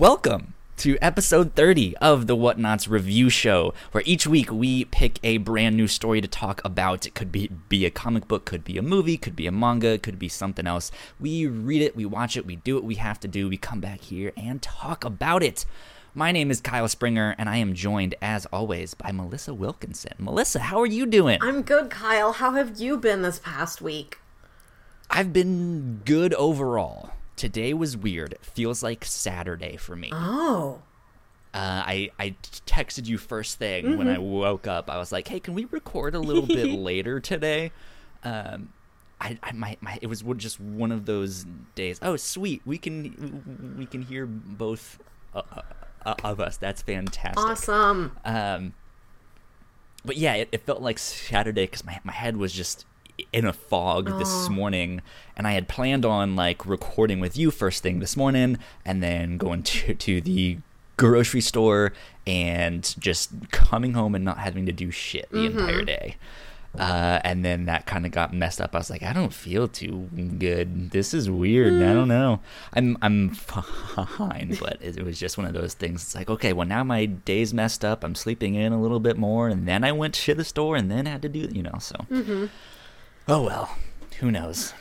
Welcome to episode 30 of the Whatnauts Review Show, where each week we pick a brand new story to talk about. It could be, be a comic book, could be a movie, could be a manga, could be something else. We read it, we watch it, we do what we have to do, we come back here and talk about it. My name is Kyle Springer, and I am joined, as always, by Melissa Wilkinson. Melissa, how are you doing? I'm good, Kyle. How have you been this past week? I've been good overall. Today was weird. It feels like Saturday for me. Oh. Uh, I I texted you first thing mm-hmm. when I woke up. I was like, "Hey, can we record a little bit later today?" Um, I, I my, my it was just one of those days. Oh, sweet, we can we can hear both uh, uh, of us. That's fantastic. Awesome. Um, but yeah, it, it felt like Saturday because my my head was just in a fog this morning and I had planned on like recording with you first thing this morning and then going to to the grocery store and just coming home and not having to do shit the mm-hmm. entire day. Uh, and then that kind of got messed up. I was like, I don't feel too good. This is weird. Mm. I don't know. I'm I'm fine, but it, it, was just one of those things. It's like, okay, well now my day's messed up. I'm sleeping in a little bit more, and then I went to the store, and then had to do, you know. So, mm-hmm. Oh well, who knows?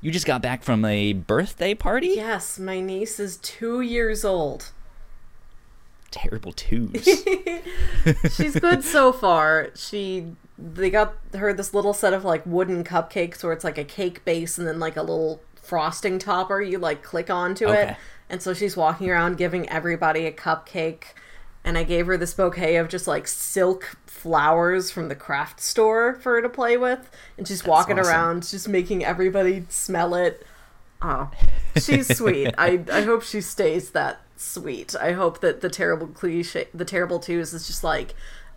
You just got back from a birthday party? Yes, my niece is two years old. Terrible twos. She's good so far. She they got her this little set of like wooden cupcakes where it's like a cake base and then like a little frosting topper you like click onto okay. it. And so she's walking around giving everybody a cupcake. And I gave her this bouquet of just like silk flowers from the craft store for her to play with, and she's That's walking awesome. around just making everybody smell it. Oh, she's sweet. I I hope she stays that sweet. I hope that the terrible cliche, the terrible twos, is just like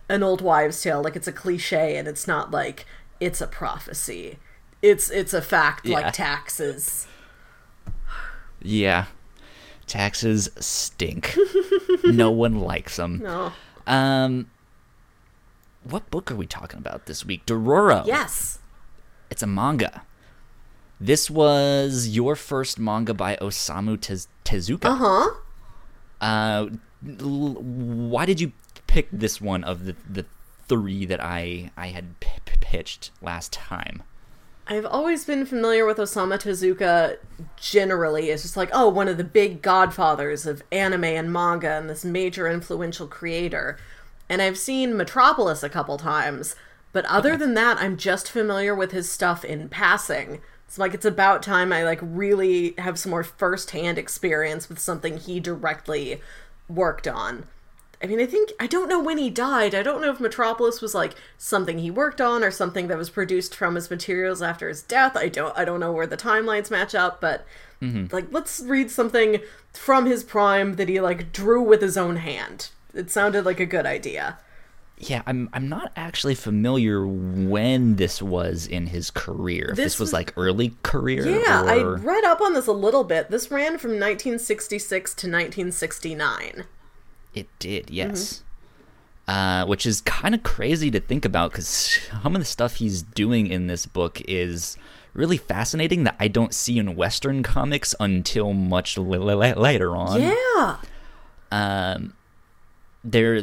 an old wives' tale. Like it's a cliche, and it's not like it's a prophecy. It's it's a fact, yeah. like taxes. Yeah, taxes stink. no one likes them. No. Um, what book are we talking about this week? Dororo. Yes. It's a manga. This was your first manga by Osamu Tezuka. Uh-huh. Uh Why did you pick this one of the the three that I I had p- pitched last time? I've always been familiar with Osamu Tezuka generally as just like, oh, one of the big godfathers of anime and manga and this major influential creator and I've seen Metropolis a couple times, but other okay. than that, I'm just familiar with his stuff in passing. It's like it's about time I like really have some more firsthand experience with something he directly worked on. I mean, I think I don't know when he died. I don't know if Metropolis was like something he worked on or something that was produced from his materials after his death. I don't I don't know where the timelines match up, but mm-hmm. like let's read something from his prime that he like drew with his own hand it sounded like a good idea. Yeah, I'm I'm not actually familiar when this was in his career. If this, this was like early career. Yeah, or... I read up on this a little bit. This ran from 1966 to 1969. It did, yes. Mm-hmm. Uh, which is kind of crazy to think about because some of the stuff he's doing in this book is really fascinating that I don't see in Western comics until much l- l- later on. Yeah. Um, there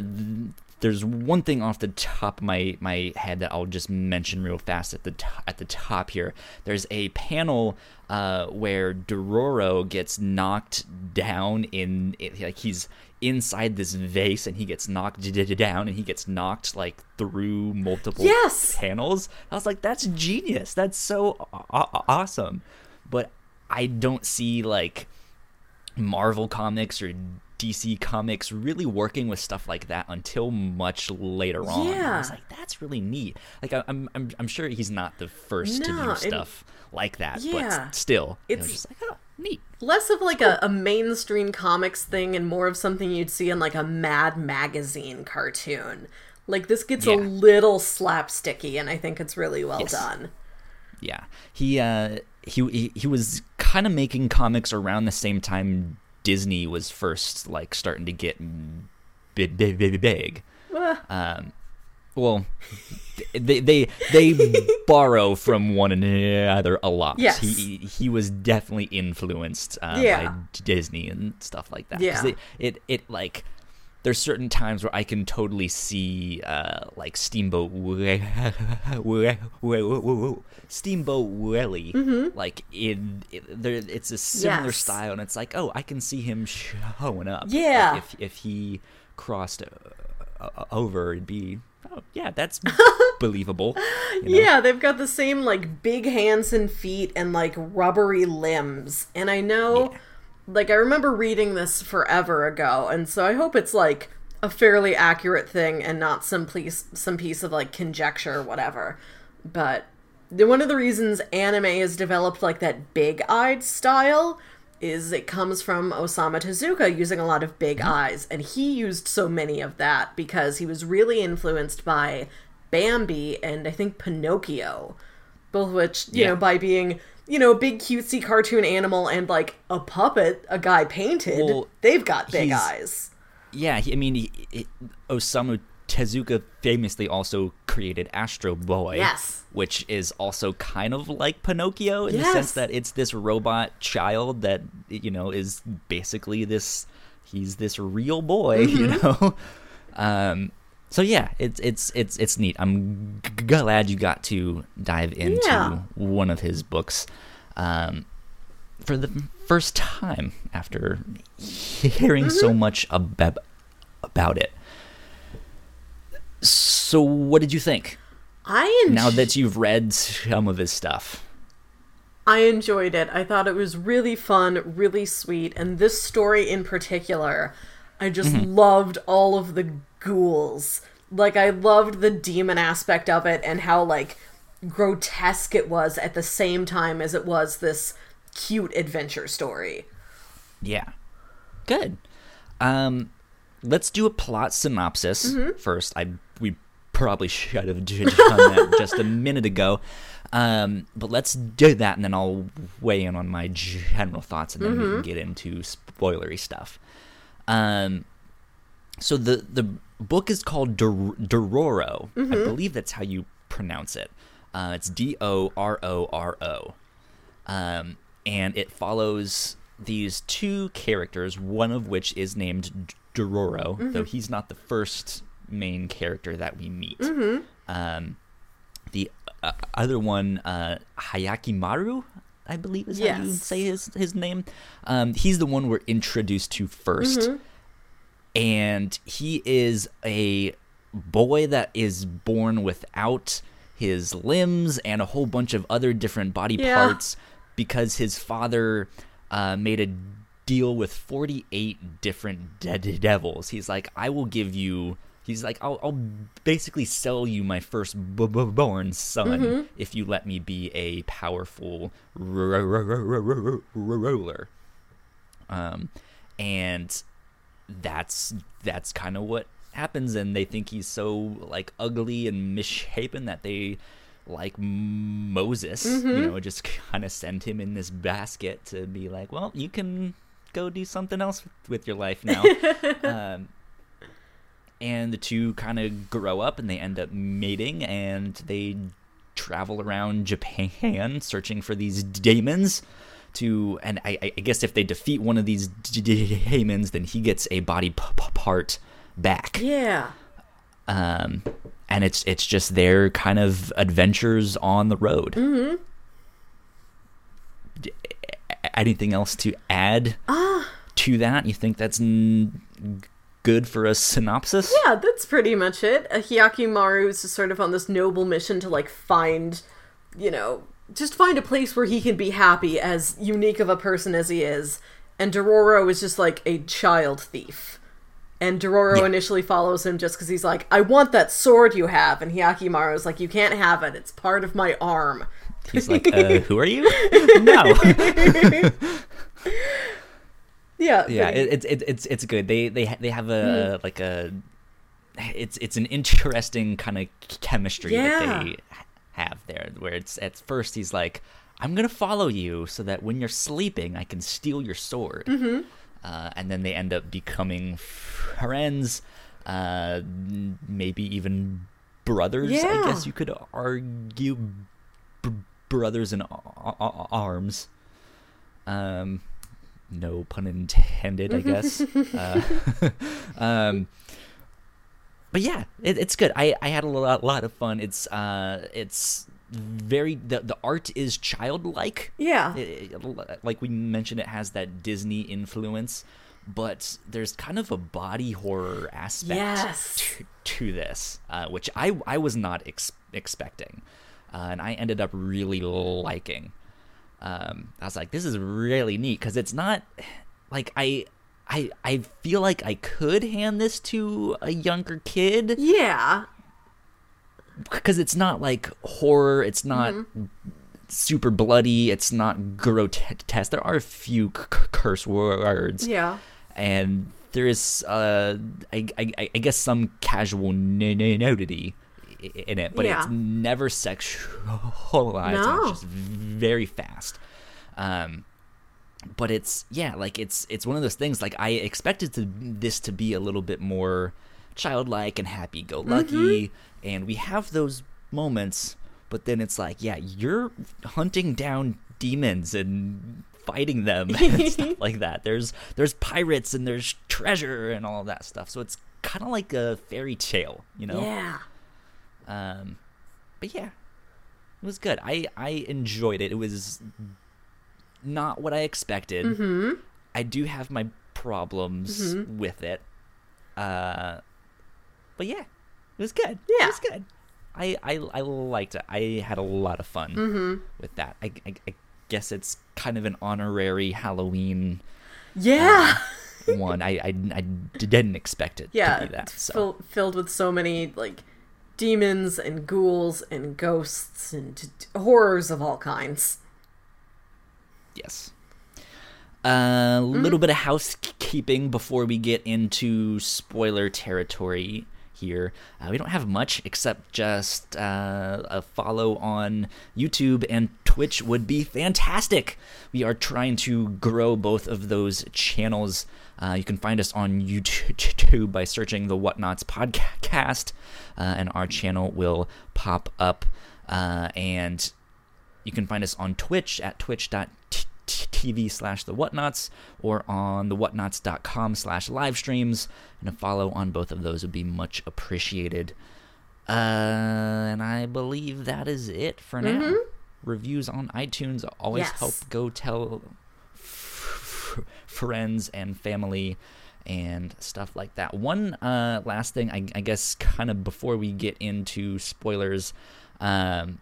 there's one thing off the top of my, my head that I'll just mention real fast at the to- at the top here. There's a panel uh, where Dororo gets knocked down in it, like he's inside this vase and he gets knocked down and he gets knocked like through multiple yes! panels. I was like, that's genius. That's so awesome. But I don't see like Marvel comics or DC Comics really working with stuff like that until much later on. Yeah. I was like, that's really neat. Like, I'm, I'm, I'm sure he's not the first no, to do stuff it, like that, yeah. but still, it's just like, oh, neat. Less of like a, a mainstream comics thing and more of something you'd see in like a Mad Magazine cartoon. Like, this gets yeah. a little slapsticky, and I think it's really well yes. done. Yeah. He, uh, he, he, he was kind of making comics around the same time Disney was first like starting to get big, big, big, big. Um, well, they they they borrow from one another a lot. Yes. He he was definitely influenced uh, Yeah. by Disney and stuff like that. Yeah. It, it it like there's certain times where I can totally see uh, like Steamboat Steamboat Willie like in it, there it's a similar Mm-hmm. Yes. style and it's like oh I can see him showing up Like, Yeah. if if he crossed uh, uh, over it'd be oh yeah that's believable you know? Yeah, they've got the same like big hands and feet and like rubbery limbs. And I know Yeah. Like I remember reading this forever ago, and so I hope it's like a fairly accurate thing and not some piece some piece of like conjecture or whatever. But the, one of the reasons anime has developed like that big-eyed style is it comes from Osamu Tezuka using a lot of big mm-hmm. eyes, and he used so many of that because he was really influenced by Bambi and I think Pinocchio, both which you Yeah. know by being you know a big cutesy cartoon animal and like a puppet a guy painted, Well, they've got big eyes. yeah he, I mean he, he, Osamu Tezuka famously also created Astro Boy Yes. which is also kind of like Pinocchio in the sense that it's this robot child that you know is basically this he's this real boy you Mm-hmm. know um so yeah it's it's it's it's neat i'm g- glad you got to dive into Yeah. one of his books um for the first time after hearing so Mm-hmm. much about about it so what did you think I en- now that you've read some of his stuff. I enjoyed it. I thought it was really fun, really sweet, and this story in particular, I just Mm-hmm. loved all of the ghouls. Like I loved the demon aspect of it and how like grotesque it was at the same time as it was this cute adventure story. Yeah. Good. Um let's do a plot synopsis Mm-hmm. first. I we probably should have done that just a minute ago. Um but let's do that and then I'll weigh in on my general thoughts and then we Mm-hmm. can get into spoilery stuff. Um so the the book is called Dor- Dororo. Mm-hmm. I believe that's how you pronounce it. Uh, it's D O R O R O. Um, and it follows these two characters, one of which is named Dororo, Mm-hmm. though he's not the first main character that we meet. Mm-hmm. Um, the uh, other one, uh, Hayaki Maru, I believe is how you Yes. say his his name. Um, he's the one we're introduced to 1st Mm-hmm. And he is a boy that is born without his limbs and a whole bunch of other different body Yeah. parts because his father uh, made a deal with 48 different dead devils. He's like, I will give you. He's like, I'll, I'll basically sell you my first b- b- born son if you let me be a powerful ru- ru- ru- ruler. Um, and that's that's kind of what happens and they think he's so like ugly and misshapen that they like Moses you know just kind of send him in this basket to be like well you can go do something else with your life now. Um, and the two kind of grow up and they end up mating and they travel around Japan searching for these demons to and I, I guess if they defeat one of these demons then he gets a body p- p- part back Yeah. um and it's it's just their kind of adventures on the road mm-hmm. anything else to add to that you think that's n- good for a synopsis Yeah, that's pretty much it. Uh, is sort of on this noble mission to like find, you know, just find a place where he can be happy as unique of a person as he is. And Dororo is just like a child thief. And Dororo Yeah. initially follows him just because he's like, I want that sword you have. And Hyakkimaru's like, You can't have it. It's part of my arm. he's like uh, who are you no Yeah. yeah but it, it's it, it's it's good they they ha- they have a Hmm. like a it's it's an interesting kind of chemistry Yeah. that they have there where it's at first he's like i'm gonna follow you so that when you're sleeping i can steal your sword Mm-hmm. uh, and then they end up becoming friends uh, maybe even brothers. I guess you could argue b- brothers in a- a- arms. Um, no pun intended, I guess. uh, um, but yeah, it, it's good. I, I had a lot, lot of fun. It's uh, it's very the the art is childlike. Yeah. It- it- like we mentioned, it has that Disney influence, but there's kind of a body horror aspect Yes. to, to this, uh, which I I was not ex- expecting, uh, and I ended up really liking. Um, I was like, this is really neat because it's not like I. I, I feel like I could hand this to a younger kid Yeah. because it's not like horror it's not super bloody it's not grotesque there are a few c- curse words Yeah. and there is uh I, I, I guess some casual n- n- nudity in it but Yeah. it's never sexualized No. it's just very fast um but it's yeah like it's it's one of those things like i expected to this to be a little bit more childlike and happy-go-lucky and we have those moments but then it's like yeah you're hunting down demons and fighting them and stuff like that there's there's pirates and there's treasure and all that stuff so it's kind of like a fairy tale you know Yeah. um, but yeah, it was good. I I enjoyed it. It was not what I expected. Mm-hmm. I do have my problems with it. Uh, but yeah, it was good. Yeah. it was good. I I I liked it. I had a lot of fun Mm-hmm. with that. I, I I guess it's kind of an honorary Halloween Yeah. one. I, I I didn't expect it yeah. to be that. So fill, filled with so many like demons and ghouls and ghosts and horrors of all kinds. Yes. A little bit of housekeeping before we get into spoiler territory here. Uh, we don't have much except just uh, a follow on YouTube and Twitch would be fantastic. We are trying to grow both of those channels. Uh, you can find us on YouTube by searching the Whatnauts podcast, uh, and our channel will pop up. Uh, and you can find us on Twitch at twitch.tv slash the whatnauts or on the whatnauts.com slash live streams. And a follow on both of those would be much appreciated. Uh, and I believe that is it for now. Reviews on iTunes always Yes. help go tell f- friends and family and stuff like that. One uh, last thing, I, I guess, kind of before we get into spoilers, um,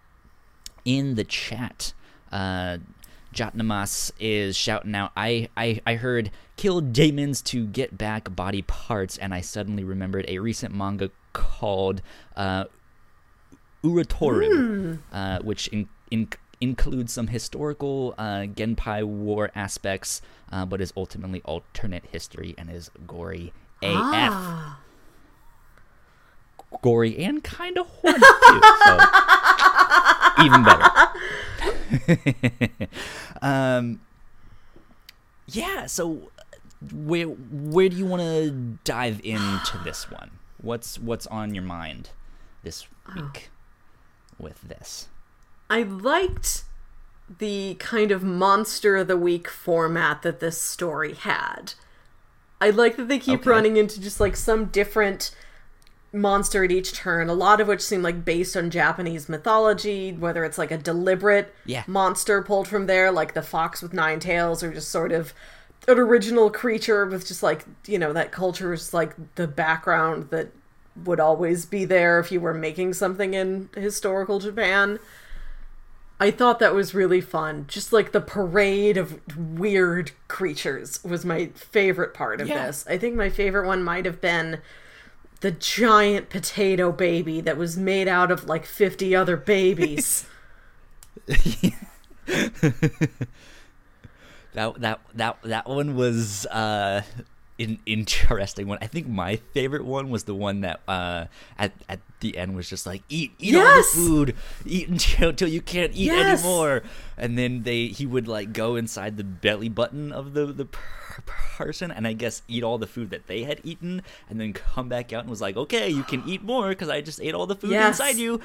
in the chat, uh, Jotnamas is shouting out, I, I, I heard kill demons to get back body parts, and I suddenly remembered a recent manga called uh, Uratoru, uh, which in, in, includes some historical uh, Genpei War aspects, uh, but is ultimately alternate history and is gory AF. Ah. Gory and kind of horny too. So even better. um, yeah. So where where do you want to dive into this one? What's what's on your mind this week with this? I liked the kind of monster of the week format that this story had. I like that they keep Okay. running into just like some different monster at each turn, a lot of which seem like based on Japanese mythology, whether it's like a deliberate Yeah. monster pulled from there, like the fox with nine tails, or just sort of an original creature with just like, you know, that culture's like the background that would always be there if you were making something in historical Japan. I thought that was really fun. Just like the parade of weird creatures was my favorite part of Yeah. this. I think my favorite one might have been the giant potato baby that was made out of like 50 other babies. That that that that one was uh in, interesting one. I think my favorite one was the one that uh, at at the end was just like eat eat yes! all the food, eat until, until you can't eat yes! anymore, and then they he would like go inside the belly button of the the person and I guess eat all the food that they had eaten, and then come back out and was like, okay, you can eat more because I just ate all the food yes! inside you.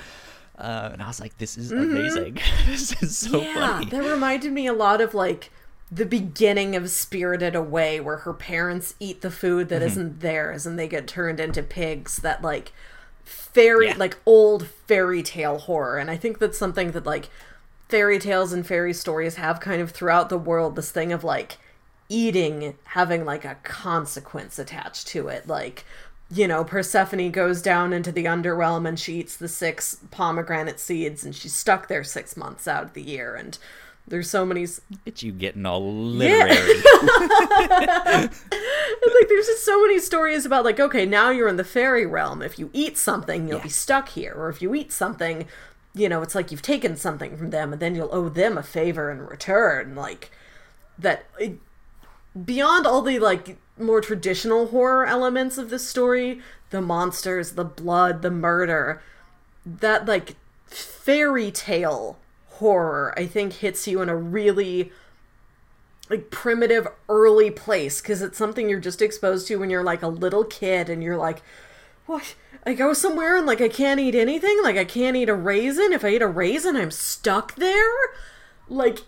Uh, and I was like, this is mm-hmm. amazing. this is so yeah, funny. That reminded me a lot of like the beginning of Spirited Away, where her parents eat the food that mm-hmm. not theirs and they get turned into pigs. That like fairy, yeah. like old fairy tale horror. And I think that's something that like fairy tales and fairy stories have kind of throughout the world. This thing of like eating having like a consequence attached to it. Like, you know, Persephone goes down into the underrealm and she eats the six pomegranate seeds and she's stuck there six months out of the year. And there's so many. It's you getting all literary. Yeah. like there's just so many stories about like okay now you're in the fairy realm. If you eat something, you'll yeah. be stuck here, or if you eat something, you know it's like you've taken something from them, and then you'll owe them a favor in return. Like that. It, beyond all the like more traditional horror elements of this story, the monsters, the blood, the murder, that like fairy tale horror i think hits you in a really like primitive early place because it's something you're just exposed to when you're like a little kid and you're like what i go somewhere and like i can't eat anything? Like i can't eat a raisin? If i eat a raisin i'm stuck there? Like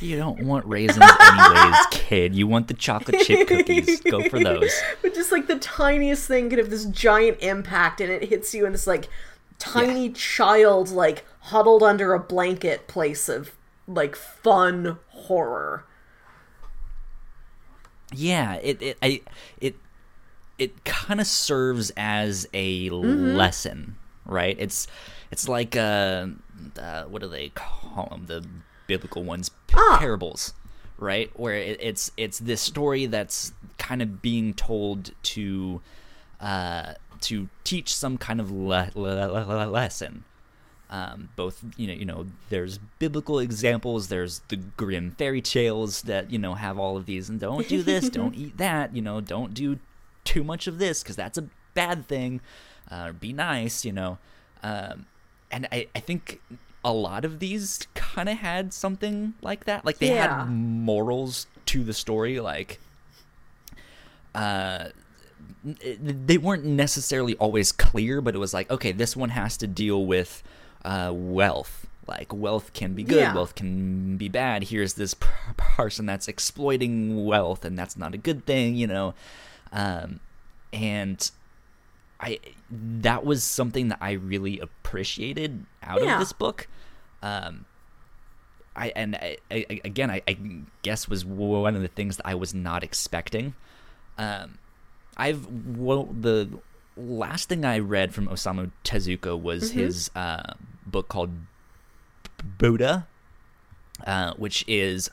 you don't want raisins anyways, kid. You want the chocolate chip cookies. Go for those. But just like the tiniest thing could have this giant impact and it hits you in this like tiny yeah. child like huddled under a blanket place of like fun horror. Yeah, it it I it it kind of serves as a mm-hmm. lesson, right? It's it's like uh, uh, what do they call them? The biblical ones, ah. parables, right? Where it, it's it's this story that's kind of being told to uh, to teach some kind of le- le- le- lesson. Um, both you know you know there's biblical examples there's the Grimm fairy tales that you know have all of these and don't do this don't eat that you know don't do too much of this because that's a bad thing uh, be nice you know um, and I, I think a lot of these kind of had something like that like they yeah. had morals to the story like uh they weren't necessarily always clear, but it was like, okay, this one has to deal with uh, wealth. Like wealth can be good, yeah. wealth can be bad. Here's this person that's exploiting wealth, and that's not a good thing, you know. Um, and I that was something that I really appreciated out yeah. of this book. Um, I and I, I, again, I, I, guess was one of the things that I was not expecting. Um, I've well the last thing I read from Osamu Tezuka was mm-hmm. his uh, book called Buddha, uh, which is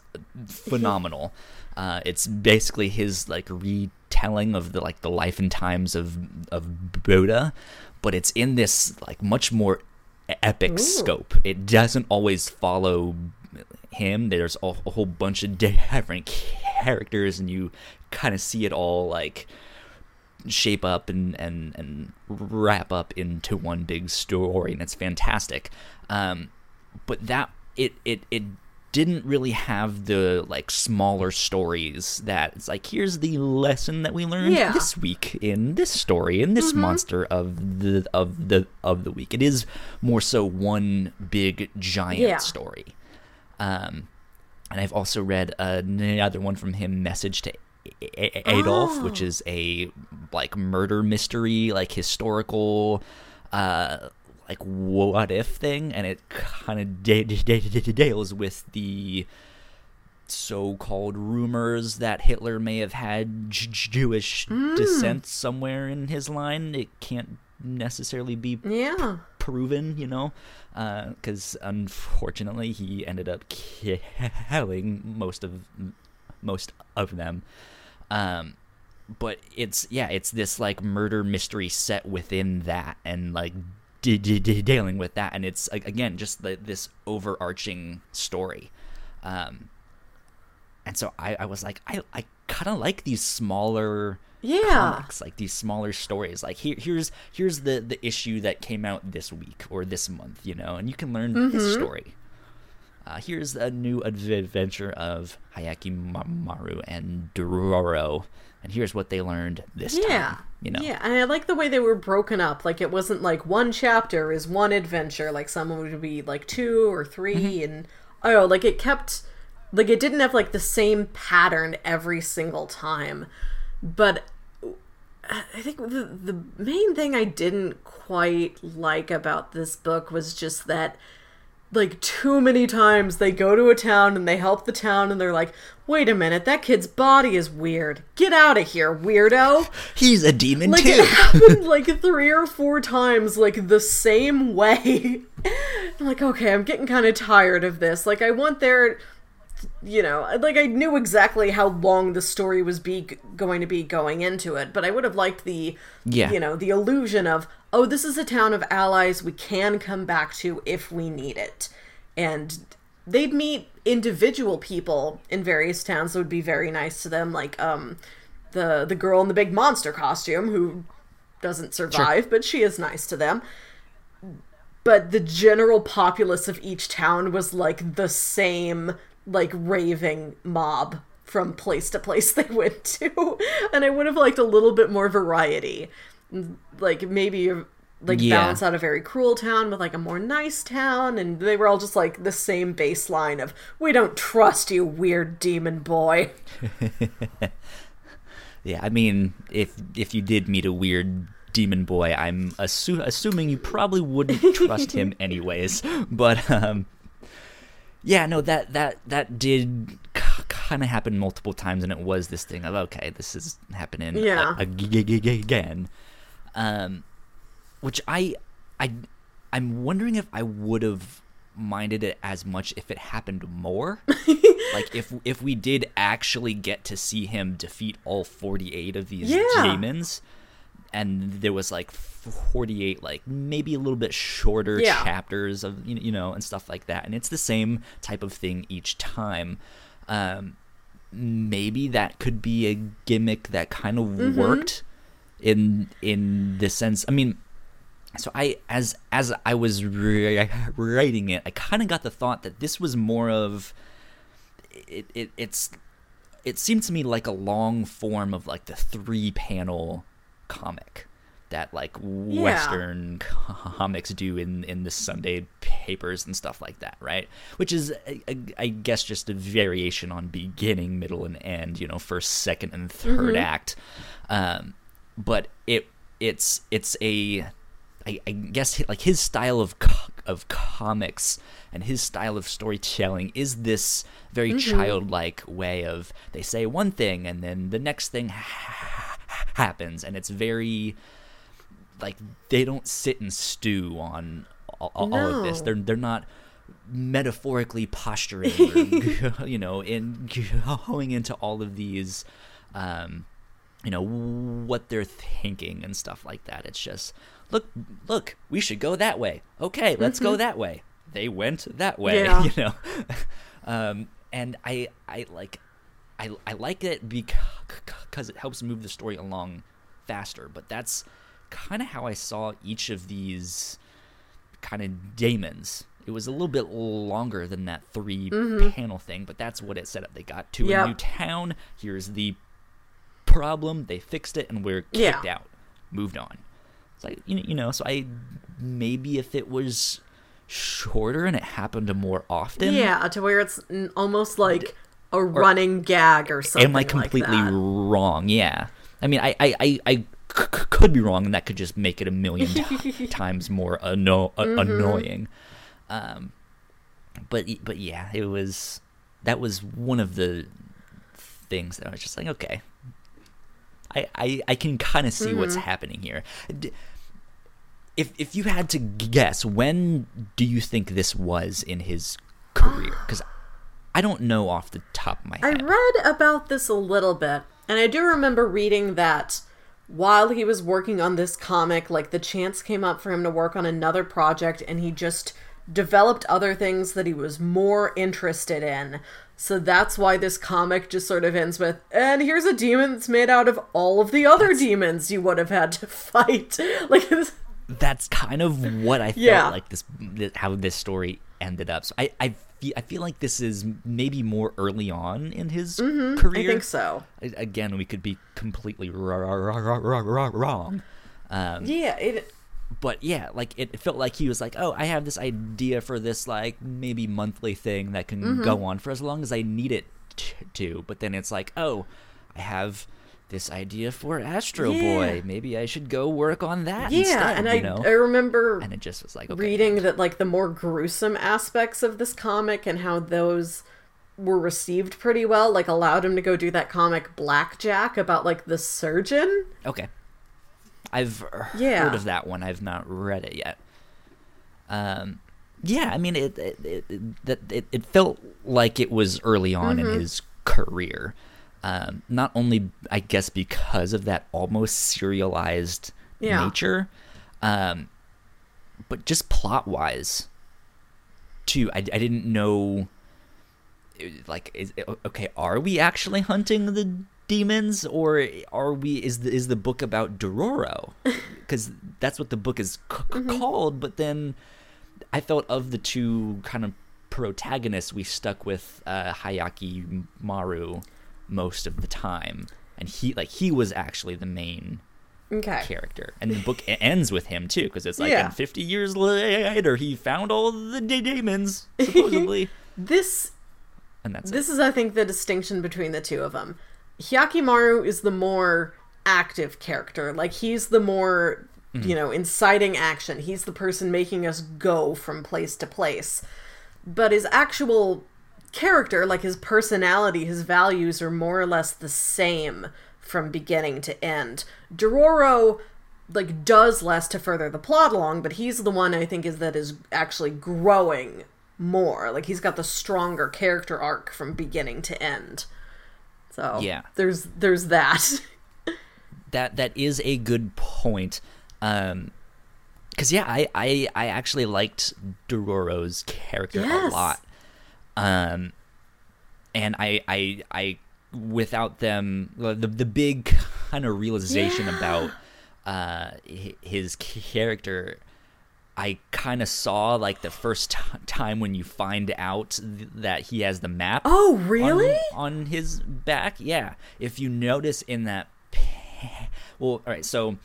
phenomenal. Uh, it's basically his like retelling of the like the life and times of of Buddha, but it's in this like much more epic Ooh. scope. It doesn't always follow him. There's a, a whole bunch of different characters, and you kind of see it all like shape up and and and wrap up into one big story, and it's fantastic. Um, but that it it it didn't really have the like smaller stories that it's like here's the lesson that we learned yeah. this week in this story in this mm-hmm. monster of the of the of the week it is more so one big giant yeah. story um and i've also read another one from him message to Adolf, oh. which is a like murder mystery, like historical, uh, like what if thing, and it kind of deals with the so-called rumors that Hitler may have had Jewish mm. descent somewhere in his line. It can't necessarily be yeah proven, you know, because uh, unfortunately he ended up killing most of most of them. Um, but it's yeah, it's this like murder mystery set within that, and like d- d- d- dealing with that, and it's again just the, this overarching story. Um, and so I, I was like, I, I kind of like these smaller Yeah. comics, like these smaller stories. Like here, here's here's the the issue that came out this week or this month, you know, and you can learn Mm-hmm. this story. Uh, here's a new adv- adventure of Hayaki Ma- Maru and Dororo, and here's what they learned this Yeah. time. You know, Yeah, and I like the way they were broken up. Like it wasn't like one chapter is one adventure. Like some would be like two or 3 Mm-hmm. and oh, like it kept like it didn't have like the same pattern every single time. But I think the the main thing I didn't quite like about this book was just that like too many times they go to a town and they help the town and they're like, "Wait a minute, that kid's body is weird. Get out of here, weirdo." he's a demon like too. it happened like three or four times like the same way I'm like okay i'm getting kind of tired of this like i want there you know like i knew exactly how long the story was be going to be going into it but i would have liked the Yeah. you know the illusion of oh this is a town of allies we can come back to if we need it. And they'd meet individual people in various towns that would be very nice to them like um the the girl in the big monster costume who doesn't survive but she is nice to them. But the general populace of each town was like the same like raving mob from place to place they went to. And i would have liked a little bit more variety like maybe like Yeah. balance out a very cruel town with like a more nice town and they were all just like the same baseline of we don't trust you weird demon boy Yeah, I mean, if if you did meet a weird demon boy, I'm assu- assuming you probably wouldn't trust him anyways. But um, yeah, no, that that that did kind of happen multiple times, and it was this thing of okay, this is happening Yeah. a- again. Um, which I I I'm wondering if I would have minded it as much if it happened more. like if if we did actually get to see him defeat all 48 of these Yeah. demons and there was like 48 like maybe a little bit shorter Yeah. chapters of you know and stuff like that and it's the same type of thing each time um maybe that could be a gimmick that kind of Mm-hmm. worked in in the sense i mean so I as as I was ri- writing it, I kind of got the thought that this was more of it, it. It's it seemed to me like a long form of like the three panel comic that like Western comics do in in the Sunday papers and stuff like that, right? Which is I, guess just a variation on beginning, middle, and end. You know, first, second, and 3rd act. Um, but it it's it's a I, I guess like his style of co- of comics and his style of storytelling is this very childlike way of they say one thing and then the next thing ha- happens. And it's very like they don't sit and stew on all, all of this. They're they're not metaphorically posturing or you know in going into all of these um you know what they're thinking and stuff like that. It's just look look we should go that way. Okay let's go that way. They went that way Yeah. you know? Um and i i like i i like it because it helps move the story along faster. But that's kind of how i saw each of these kind of daemons. It was a little bit longer than that 3 panel thing but that's what it set up. They got to Yep. a new town. Here's the problem they fixed it and we're kicked Yeah. out. Moved on. It's like you know, you know so i maybe if it was shorter and it happened more often. Yeah to where it's almost like a running gag or something am i completely like wrong? Yeah. I mean i i i, I c- could be wrong and that could just make it a million ti- times more anno- a- Mm-hmm. annoying. Um but but yeah it was that was one of the things that i was just like okay i i, I can kind of see what's Mm-hmm. happening here. If if you had to guess when do you think this was in his career? Because i don't know off the top of my I read about this a little bit, and I do remember reading that while he was working on this comic, like the chance came up for him to work on another project, and he just developed other things that he was more interested in. So that's why this comic just sort of ends with, and here's a demon that's made out of all of the other demons you would have had to fight. Like, that's kind of what I felt Yeah. like this, th- how this story ended up. So I, I, feel, I feel like this is maybe more early on in his career. Mm-hmm. I think so. I- Again, we could be completely wrong. Um, Yeah, it. But yeah, like it felt like he was like, oh, I have this idea for this like maybe monthly thing that can Mm-hmm. go on for as long as I need it t- to. But then it's like, oh, I have this idea for Astro Yeah. Boy. Maybe I should go work on that. Yeah, instead, and I, you know? I remember and it just was like okay, reading that like the more gruesome aspects of this comic and how those were received pretty well like allowed him to go do that comic Black Jack about like the surgeon Okay. I've Yeah. heard of that one. I've not read it yet. Um, yeah, I mean, it it it, it, it, felt like it was early on Mm-hmm. in his career. Um, not only, I guess, because of that almost serialized Yeah. nature, um, but just plot wise, too. I, I didn't know like is okay are we actually hunting the demons or are we is the is the book about Dororo? Because that's what the book is c- Mm-hmm. called but then I felt of the two kind of protagonists we stuck with uh, Hayaki Maru most of the time. And he like he was actually the main okay. character. And the book ends with him too because it's like Yeah. and 50 years later he found all the de- demons supposedly. This and that's this is i think the distinction between the two of them Hyakkimaru is the more active character. Like he's the more mm-hmm. you know inciting action. He's the person making us go from place to place. But his actual character like his personality his values are more or less the same from beginning to end. Dororo like does less to further the plot along but he's the one i think is that is actually growing more. Like he's got the stronger character arc from beginning to end so Yeah. there's there's that that that is a good point um because yeah I, I i actually liked dororo's character Yes. a lot um and i i i without them the the big kind of realization Yeah. about uh his character I kind of saw like the first t- time when you find out th- that he has the map oh really on, his back. Yeah, if you notice in that, well, all right. So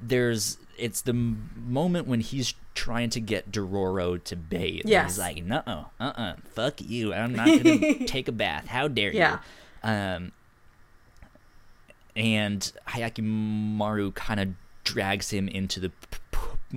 there's it's the m- moment when he's trying to get Dororo to bathe. Yes. he's like, no, uh, uh, fuck you. I'm not gonna take a bath. How dare Yeah. you? Um, and Hayaki Maru kind of drags him into the p-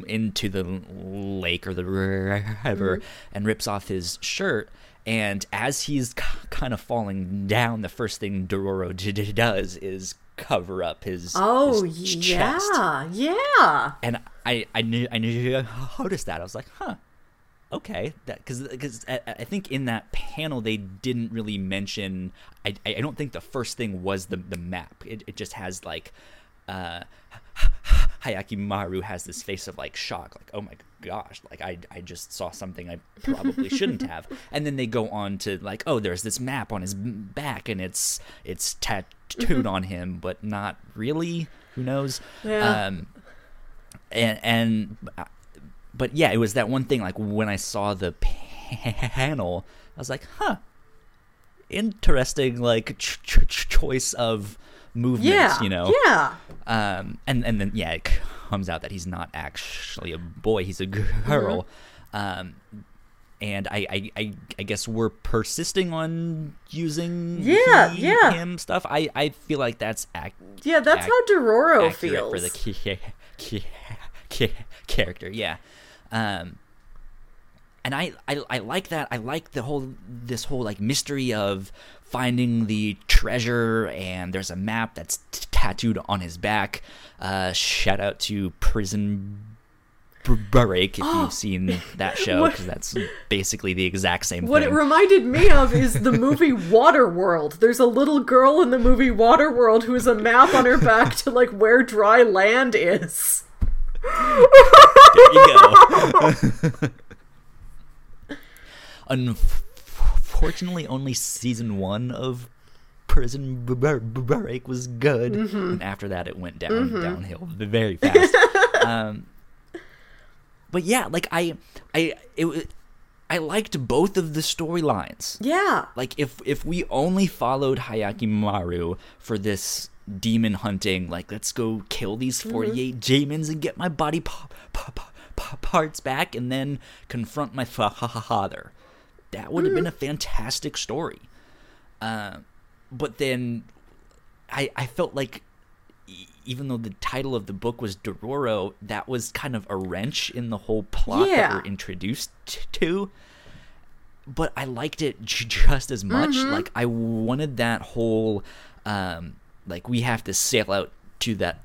into the lake or the river and rips off his shirt. And as he's k- kind of falling down, the first thing Dororo d- d- does is cover up his oh his ch- chest. yeah yeah And I I knew I knew noticed that I was like, huh. Okay, that because because I, I think in that panel they didn't really mention. I I don't think the first thing was the the map. It it just has like, uh, Hayaki Maru has this face of like shock, like oh my gosh, like I I just saw something I probably shouldn't have. And then they go on to like, oh, there's this map on his back, and it's it's tattooed on him, but not really. Who knows? Yeah. Um, and and but yeah, it was that one thing. Like when I saw the panel, I was like, huh, interesting. Like ch- ch- ch- choice of movements, yeah you know. yeah Um, and and then yeah, it comes out that he's not actually a boy; he's a girl. Um, and I, I, I, I guess we're persisting on using Yeah, he, yeah. him stuff. I, I feel like that's ac- yeah that's ac- how dororo feels for the ki- ki- ki- character. Yeah, um, and I, I I like that. I like the whole this whole like mystery of finding the treasure, and there's a map that's t- tattooed on his back. Uh, shout out to Prison Break if you've seen that show because that's basically the exact same What thing. it reminded me of is the movie Waterworld. There's a little girl in the movie Waterworld who has a map on her back to like where dry land is. there you go. unfortunately, only season one of Prison Break was good, Mm-hmm. and after that, it went down downhill very fast. um, but yeah, like I, I, it, I liked both of the storylines. Yeah. Like if if we only followed Hayaki Maru for this demon hunting, like let's go kill these 48 demons and get my body pa- pa- pa- parts back and then confront my fa- father. That would have been a fantastic story. Uh, but then I I felt like even though the title of the book was Dororo, that was kind of a wrench in the whole plot that we're introduced to. But I liked it j- just as much. Like I wanted that whole, um, like we have to sail out to that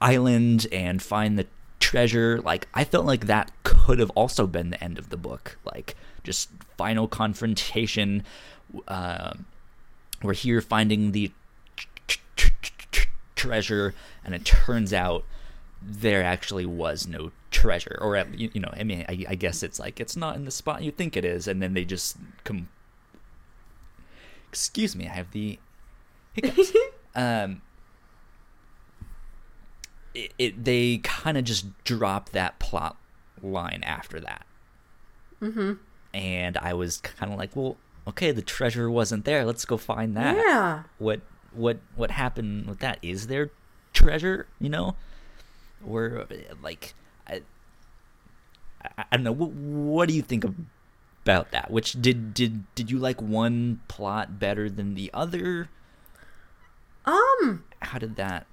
island and find the treasure. Like I felt like that could have also been the end of the book. Like just final confrontation. Um, we're here finding the tr- tr- tr- tr- treasure, and it turns out there actually was no treasure, or you, you know, I mean, I, I guess it's like it's not in the spot you think it is, and then they just come. Excuse me, I have the hiccups. um, it, it they kind of just drop that plot line after that. Mm-hmm. And I was kind of like, well, okay, the treasure wasn't there. Let's go find that. Yeah. What what what happened with that? Is there treasure? You know, or uh, like, I, I, I don't know. What, what do you think about that? Which did did did you like one plot better than the other? Um, How did that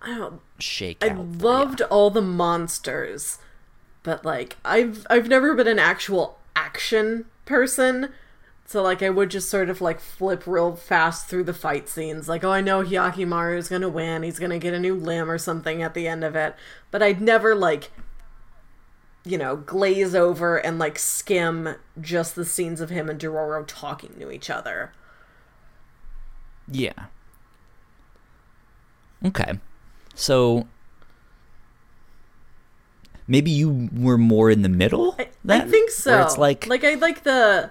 I don't shake I out? for ya? loved all the monsters, but like I've I've never been an actual action person. So like I would just sort of like flip real fast through the fight scenes. Like, oh I know Hyakkimaru is gonna win, he's gonna get a new limb or something at the end of it. But I'd never like you know, glaze over and like skim just the scenes of him and Dororo talking to each other. Yeah. Okay. So maybe you were more in the middle. I, I think so. It's like, like I like the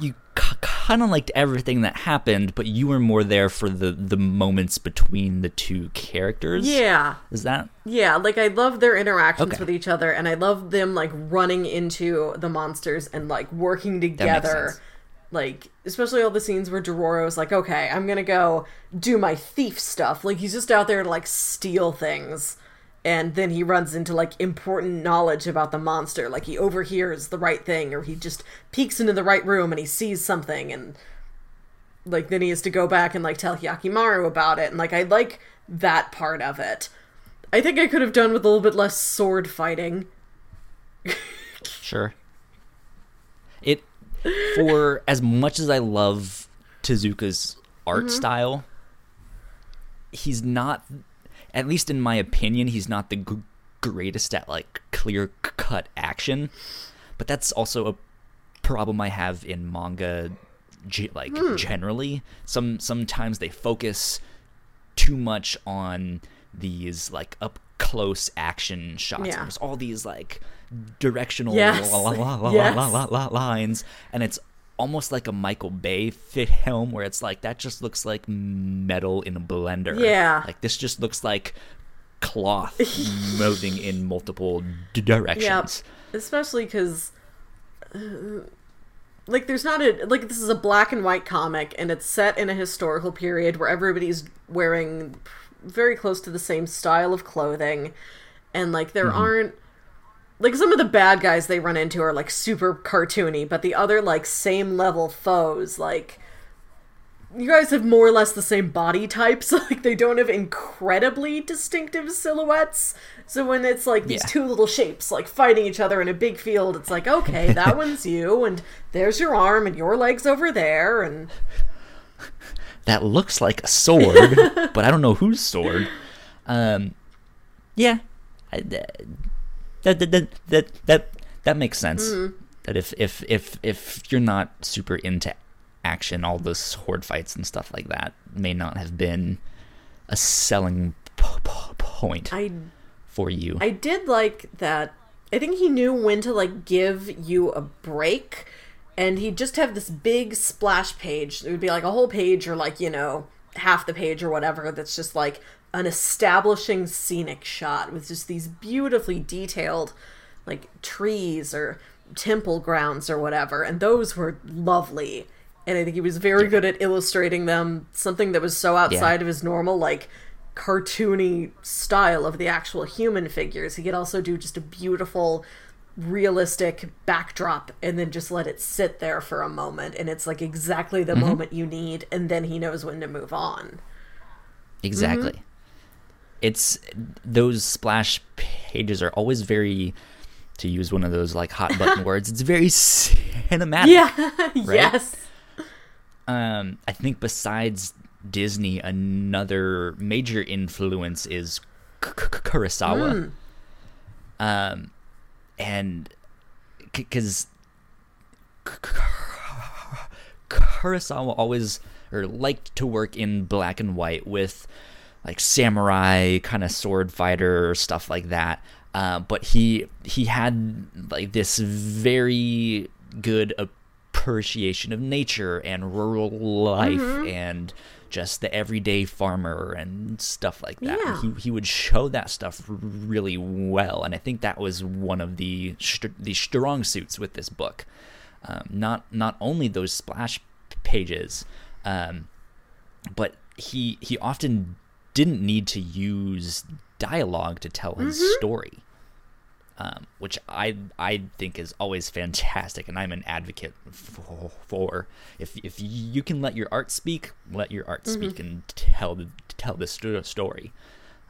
you k- kind of liked everything that happened, but you were more there for the the moments between the two characters. yeah. Is that Yeah, like I love their interactions Okay. with each other, and I love them like running into the monsters and like working together. Like, especially all the scenes where Dororo's like, okay, I'm gonna go do my thief stuff. Like, he's just out there to like steal things. And then he runs into like important knowledge about the monster. Like, he overhears the right thing, or he just peeks into the right room and he sees something, and like then he has to go back and like tell Hyakkimaru about it. And like, I like that part of it. I think I could have done with a little bit less sword fighting. Sure. It for as much as I love Tezuka's art mm-hmm. style, he's not at least in my opinion, he's not the g- greatest at like clear cut action. But that's also a problem I have in manga ge- like hmm. generally. Some sometimes they focus too much on these like up close action shots. Yeah. There's all these like directional Yes. la, la, la, Yes. la, la, la, lines, and it's almost like a Michael Bay film where it's like that just looks like metal in a blender. Yeah. like this just looks like cloth moving in multiple d- directions. especially because uh, like there's not a like this is a black and white comic and it's set in a historical period where everybody's wearing very close to the same style of clothing and like there mm-hmm. aren't like some of the bad guys they run into are like super cartoony but the other like same level foes like you guys have more or less the same body types like they don't have incredibly distinctive silhouettes so when it's like these Yeah. two little shapes like fighting each other in a big field it's like okay that one's you and there's your arm and your legs over there and That looks like a sword, but I don't know whose sword. Um, yeah, I- that that that that that, makes sense. Mm-hmm. That if if if if you're not super into action, all those horde fights and stuff like that may not have been a selling p- p- point i for you. I did like that I think he knew when to like give you a break and he'd just have this big splash page. It would be like a whole page or like, you know, half the page or whatever that's just like an establishing scenic shot with just these beautifully detailed like trees or temple grounds or whatever and those were lovely and i think he was very good at illustrating them something that was so outside Yeah. of his normal like cartoony style of the actual human figures he could also do just a beautiful realistic backdrop and then just let it sit there for a moment and it's like exactly the moment you need and then he knows when to move on Exactly. Mm-hmm. It's those splash pages are always very to use one of those like hot button words. It's very cinematic. yeah yes Um, I think besides Disney, another major influence is K- K- K- Kurosawa. Um, and because Kurosawa always or liked to work in black and white with like samurai kind of sword fighter stuff like that. Uh, but he he had like this very good appreciation of nature and rural life and just the everyday farmer and stuff like that. Yeah. He he would show that stuff really well, and I think that was one of the str- the strong suits with this book. Um, not not only those splash pages, um, but he he often didn't need to use dialogue to tell his story, um, which I I think is always fantastic, and I'm an advocate for. for. If if you can let your art speak, let your art speak and tell the tell the sto- story.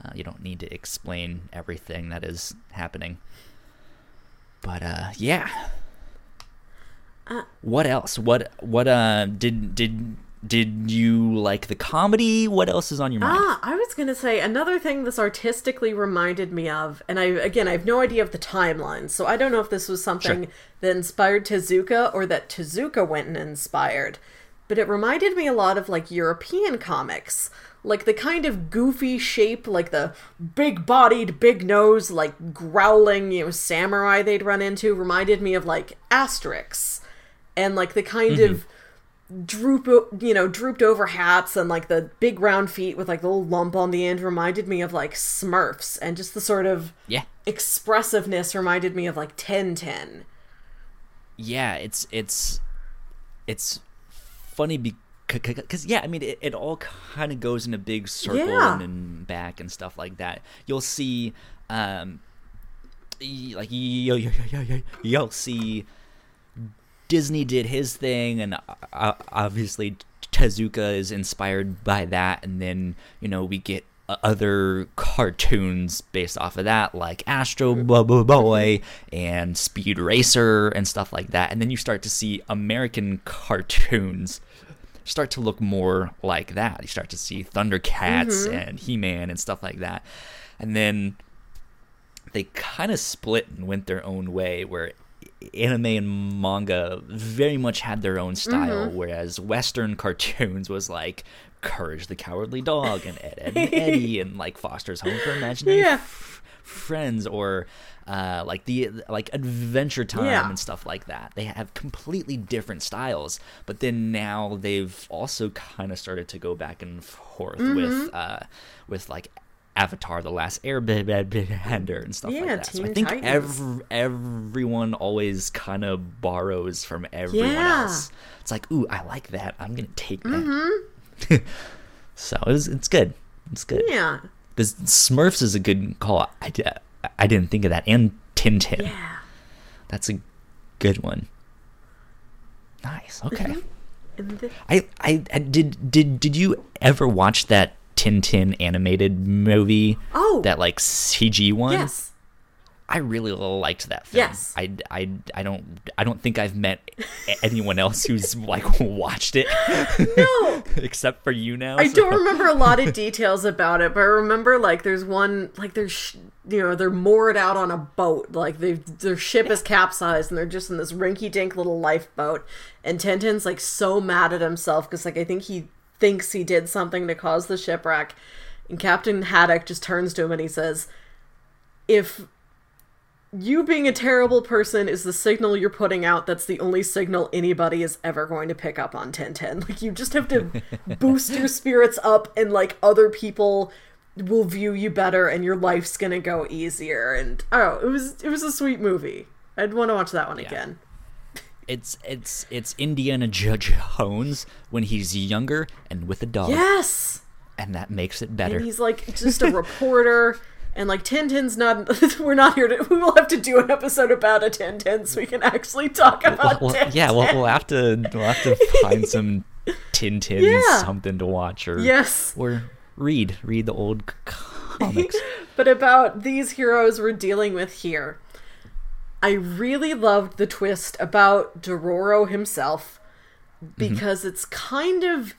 Uh, you don't need to explain everything that is happening. But uh, yeah. what else? What what uh did did did you like the comedy? What else is on your mind? Ah, I was gonna say another thing this artistically reminded me of, and I again I have no idea of the timeline, so I don't know if this was something Sure. that inspired Tezuka or that Tezuka went and inspired, but it reminded me a lot of like European comics, like the kind of goofy shape, like the big-bodied, big nose, like growling, you know, samurai they'd run into, reminded me of like Asterix, and like the kind of droop you know drooped over hats and like the big round feet with like the little lump on the end reminded me of like smurfs and just the sort of Yeah. expressiveness reminded me of like Tintin yeah it's it's it's funny because yeah i mean it, it all kind of goes in a big circle Yeah. and, back and stuff like that you'll see um like you, you, you, you'll see disney did his thing and uh, obviously tezuka is inspired by that and then you know we get other cartoons based off of that like astro Bo- Bo- boy and speed racer and stuff like that and then you start to see american cartoons start to look more like that. You start to see thundercats and he-man and stuff like that and then they kind of split and went their own way where anime and manga very much had their own style whereas western cartoons was like courage the cowardly dog and ed, ed and eddie and like foster's home for imaginary Yeah. f- friends or uh, like the like adventure time Yeah. and stuff like that they have completely different styles but then now they've also kind of started to go back and forth Mm-hmm. with uh with like Avatar: The Last Airbender and stuff Yeah, like that. so I think Titans. ev- everyone always kind of borrows from everyone Yeah. else. It's like, ooh, I like that. I'm gonna take that. Mm-hmm. so it was, it's good. It's good. yeah Because Smurfs is a good call. I, I didn't think of that. And Tintin. yeah That's a good one. Nice. Okay. Mm-hmm. I, I, I did did did you ever watch that Tintin animated movie? Oh. that like CG one. yes I really liked that film. Yes. I, I, I don't I don't think I've met anyone else who's like watched it no except for you now. I so- don't remember a lot of details about it, but I remember like there's one like there's sh- you know they're moored out on a boat, like they their ship is capsized and they're just in this rinky dink little lifeboat, and Tintin's like so mad at himself because like I think he thinks he did something to cause the shipwreck, and Captain Haddock just turns to him and he says, "If you being a terrible person is the signal you're putting out that's the only signal anybody is ever going to pick up on Tintin like you just have to boost your spirits up and like other people will view you better and your life's gonna go easier. And oh it was it was a sweet movie. I'd want to watch that one Yeah. again It's it's it's Indiana Judge Jones when he's younger and with a dog, yes and that makes it better. and he's like just a reporter and like Tintin's not we're not here to we will have to do an episode about a Tintin so we can actually talk about Well, Tintin. yeah, we'll, we'll have to we'll have to find some Tintin Yeah. something to watch or yes or read read the old comics. but about these heroes we're dealing with here. I really loved the twist about Dororo himself because it's kind of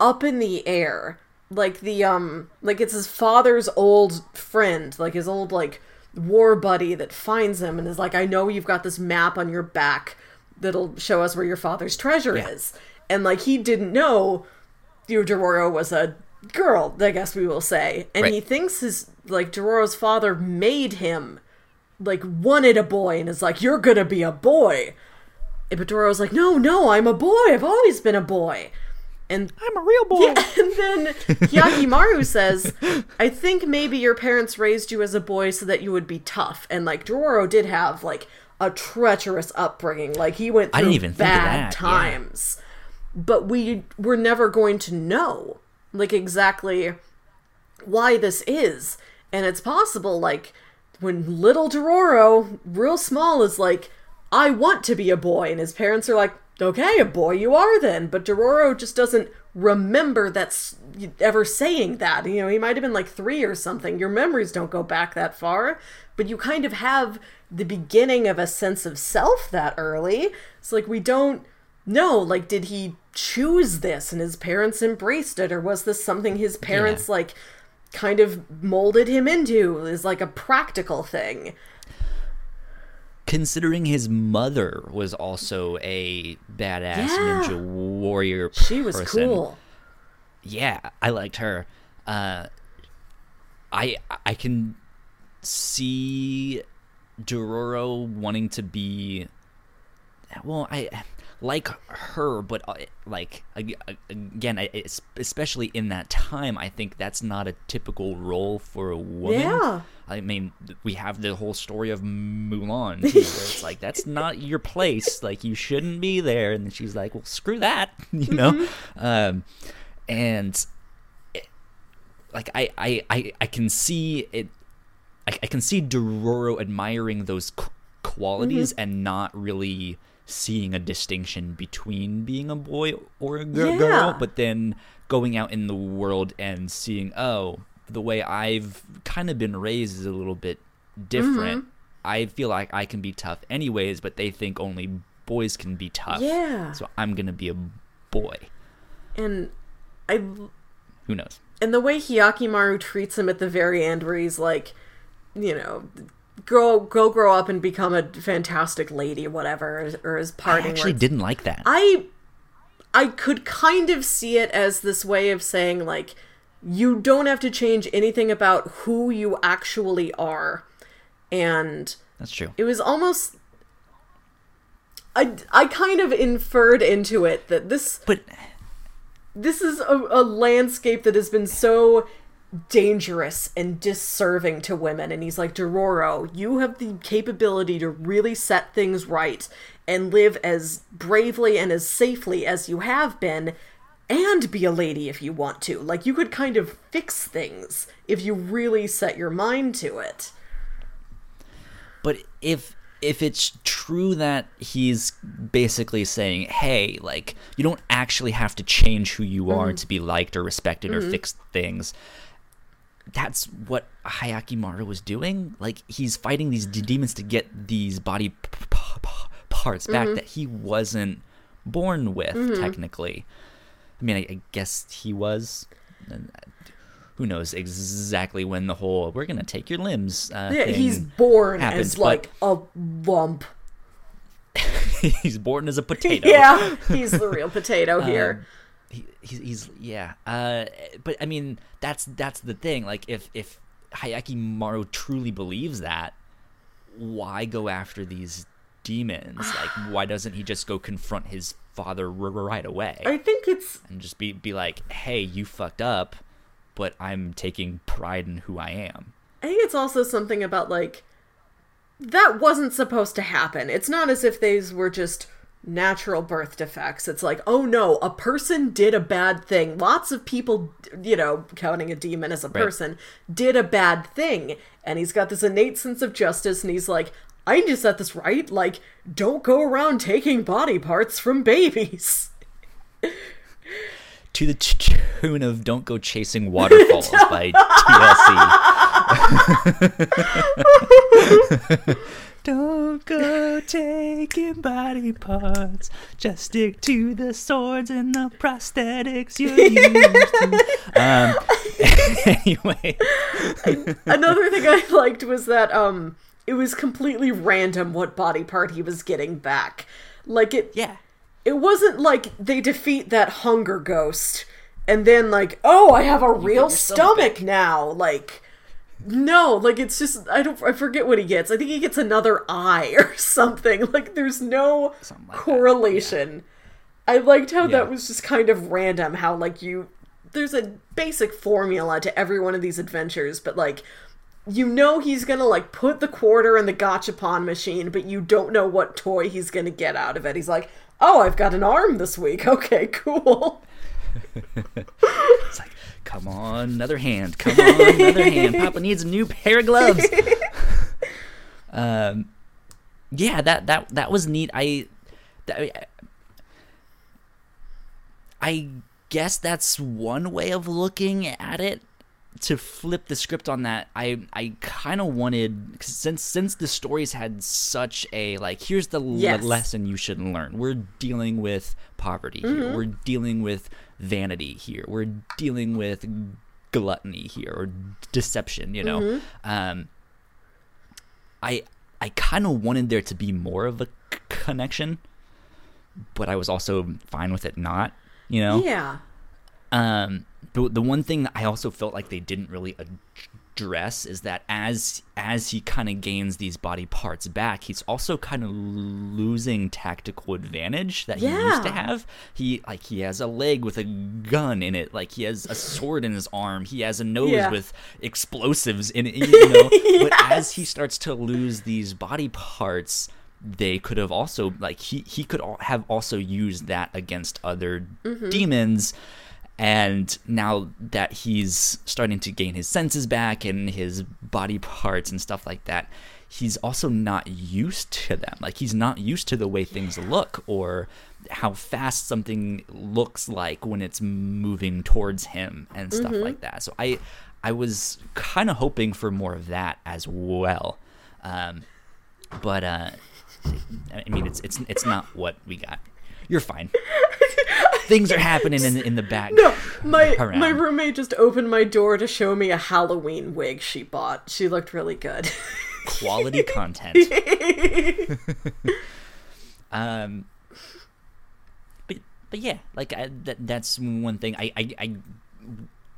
up in the air. Like the um like it's his father's old friend, like his old like war buddy that finds him and is like, I know you've got this map on your back that'll show us where your father's treasure Yeah. is. And like he didn't know you know, Dororo was a girl, I guess we will say. And Right. he thinks his like Dororo's father made him like wanted a boy and is like, You're gonna be a boy. And Dororo's like, No, no, I'm a boy. I've always been a boy. And I'm a real boy. and then Hyakkimaru says, I think maybe your parents raised you as a boy so that you would be tough. And like Dororo did have like a treacherous upbringing. Like he went through I didn't even think of bad that, yeah. times. But we were never going to know like exactly why this is. And it's possible, like, when little Dororo, real small, is like, I want to be a boy, and his parents are like, okay, a boy you are then. But Dororo just doesn't remember that's ever saying that. You know, he might have been like three or something. Your memories don't go back that far, but you kind of have the beginning of a sense of self that early. It's like we don't know, like, did he choose this and his parents embraced it, or was this something his parents, Yeah. like, kind of molded him into is like a practical thing. Considering his mother was also a badass Yeah. ninja warrior She was person. cool. yeah, I liked her. Uh, I I can see Dororo wanting to be. Well, I like her, but uh, like ag- ag- again, I- especially in that time, I think that's not a typical role for a woman. Yeah. I mean, we have the whole story of Mulan, too, where it's like that's not your place. Like you shouldn't be there. And she's like, "Well, screw that," you know. Mm-hmm. Um, and it- like I, I, I, I can see it. I, I can see Dororo admiring those qualities Mm-hmm. and not really seeing a distinction between being a boy or a gir- Yeah. girl, but then going out in the world and seeing, oh, the way I've kind of been raised is a little bit different. Mm-hmm. I feel like I can be tough anyways, but they think only boys can be tough. Yeah. So I'm gonna be a boy. And I Who knows? and the way Hyakkimaru treats him at the very end where he's like, you know, go go grow up and become a fantastic lady, whatever, or his I parting actually words. didn't like that. I I could kind of see it as this way of saying like you don't have to change anything about who you actually are. And That's true. it was almost I I kind of inferred into it that this But this is a, a landscape that has been so dangerous and disserving to women. And he's like Dororo you have the capability to really set things right and live as bravely and as safely as you have been and be a lady if you want to. Like you could kind of fix things if you really set your mind to it. But if if it's true that he's basically saying, "Hey, like you don't actually have to change who you are mm-hmm. to be liked or respected or mm-hmm. fix things." That's what Hyakkimaru was doing. Like he's fighting these d- demons to get these body p- p- parts back that he wasn't born with. Technically, I mean, I, I guess he was. Uh, Who knows exactly when the whole "we're gonna take your limbs" uh, yeah thing he's born happens, as like a lump he's born as a potato. yeah he's the real potato here Um, he, he's, he's yeah. Uh, but I mean, that's that's the thing. Like, if if Hyakkimaru truly believes that, why go after these demons? Like, why doesn't he just go confront his father r- right away I think it's and just be be like, "Hey, you fucked up, but I'm taking pride in who I am." I think it's also something about like that wasn't supposed to happen. It's not as if these were just natural birth defects. It's like, oh no, a person did a bad thing. Lots of people, you know, counting a demon as a Right. person, did a bad thing. And he's got this innate sense of justice and he's like, I need to set this right. Like, don't go around taking body parts from babies. To the tune of "Don't Go Chasing Waterfalls" by TLC. Don't go taking body parts. Just stick to the swords and the prosthetics you used. To. Um, anyway, Another thing I liked was that um it was completely random what body part he was getting back. Like it yeah, it wasn't like they defeat that hunger ghost and then like, oh, I have a real stomach stomach now. Like no, like it's just I don't I forget what he gets. I think he gets another eye or something. Like there's no like correlation. I liked how Yeah. that was just kind of random how like you there's a basic formula to every one of these adventures, but like you know he's gonna like put the quarter in the gachapon machine, but you don't know what toy he's gonna get out of it. He's like, "Oh, I've got an arm this week. Okay, cool." it's like, come on, another hand. Come on, another hand. Papa needs a new pair of gloves. um, yeah, that that that was neat. I, that, I guess that's one way of looking at it. To flip the script on that, I I kind of wanted 'cause since since the stories had such a like here's the le- Yes. lesson you should learn. We're dealing with poverty here. We're dealing with vanity here. We're dealing with gluttony here or deception. You know, um, I I kind of wanted there to be more of a c- connection, but I was also fine with it not. You know, Yeah. um, the the one thing that I also felt like they didn't really is that as as he kind of gains these body parts back, he's also kind of losing tactical advantage that he used to have. He like he has a leg with a gun in it, like he has a sword in his arm, he has a nose Yeah. with explosives in it, you know. But as he starts to lose these body parts, they could have also like he he could have also used that against other mm-hmm. demons and now that he's starting to gain his senses back and his body parts and stuff like that he's also not used to them like he's not used to the way things look or how fast something looks like when it's moving towards him and stuff like that so i i was kind of hoping for more of that as well um but uh I mean, it's it's it's not what we got. You're fine. Things are happening in in the back. No, my around. my roommate just opened my door to show me a Halloween wig she bought. She looked really good. Quality content. um, but but yeah, like I, that that's one thing. I I. I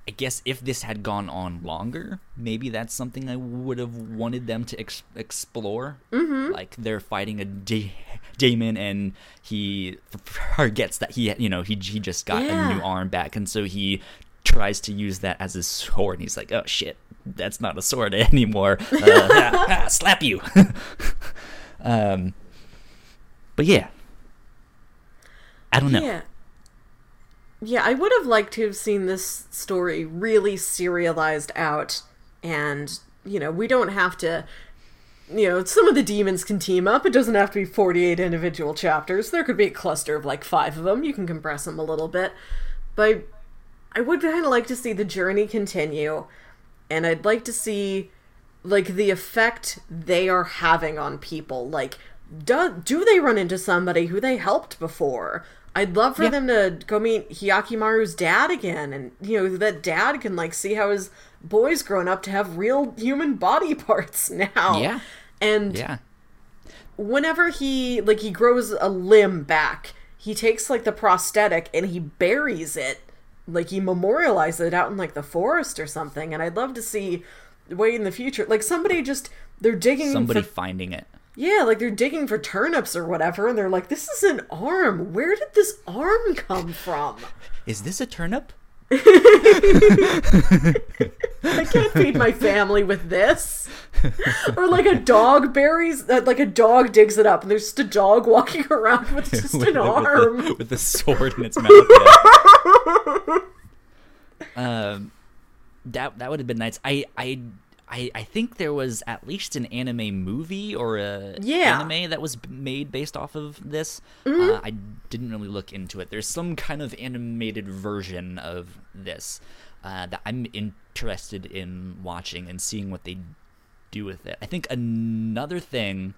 I guess if this had gone on longer, maybe that's something I would have wanted them to ex- explore. Mm-hmm. Like they're fighting a da- demon, and he forgets that he, you know, he he just got a new arm back, and so he tries to use that as his sword. And he's like, "Oh shit, that's not a sword anymore. Uh, ah, ah, slap you." um, but yeah, I don't know. Yeah. Yeah, I would have liked to have seen this story really serialized out and, you know, we don't have to you know, some of the demons can team up. It doesn't have to be 48 individual chapters. There could be a cluster of like 5 of them. You can compress them a little bit. But I would kind of like to see the journey continue and I'd like to see like the effect they are having on people. Like, do do they run into somebody who they helped before? I'd love for Yeah. them to go meet Hyakkimaru's dad again, and you know that dad can like see how his boy's grown up to have real human body parts now. Yeah. and Yeah. whenever he like he grows a limb back, he takes like the prosthetic and he buries it, like he memorializes it out in like the forest or something. And I'd love to see way in the future. Like somebody just they're digging Somebody for finding it. yeah, like they're digging for turnips or whatever, and they're like, "This is an arm. Where did this arm come from?" Is this a turnip? I can't feed my family with this. Or like a dog buries, uh, like a dog digs it up, and there's just a dog walking around with just with, an the, arm. with, the, with the sword in its mouth. yeah. um, that that would have been nice. I I. I, I think there was at least an anime movie or a Yeah. anime that was made based off of this. Mm-hmm. Uh, I didn't really look into it. There's some kind of animated version of this uh, that I'm interested in watching and seeing what they do with it. I think another thing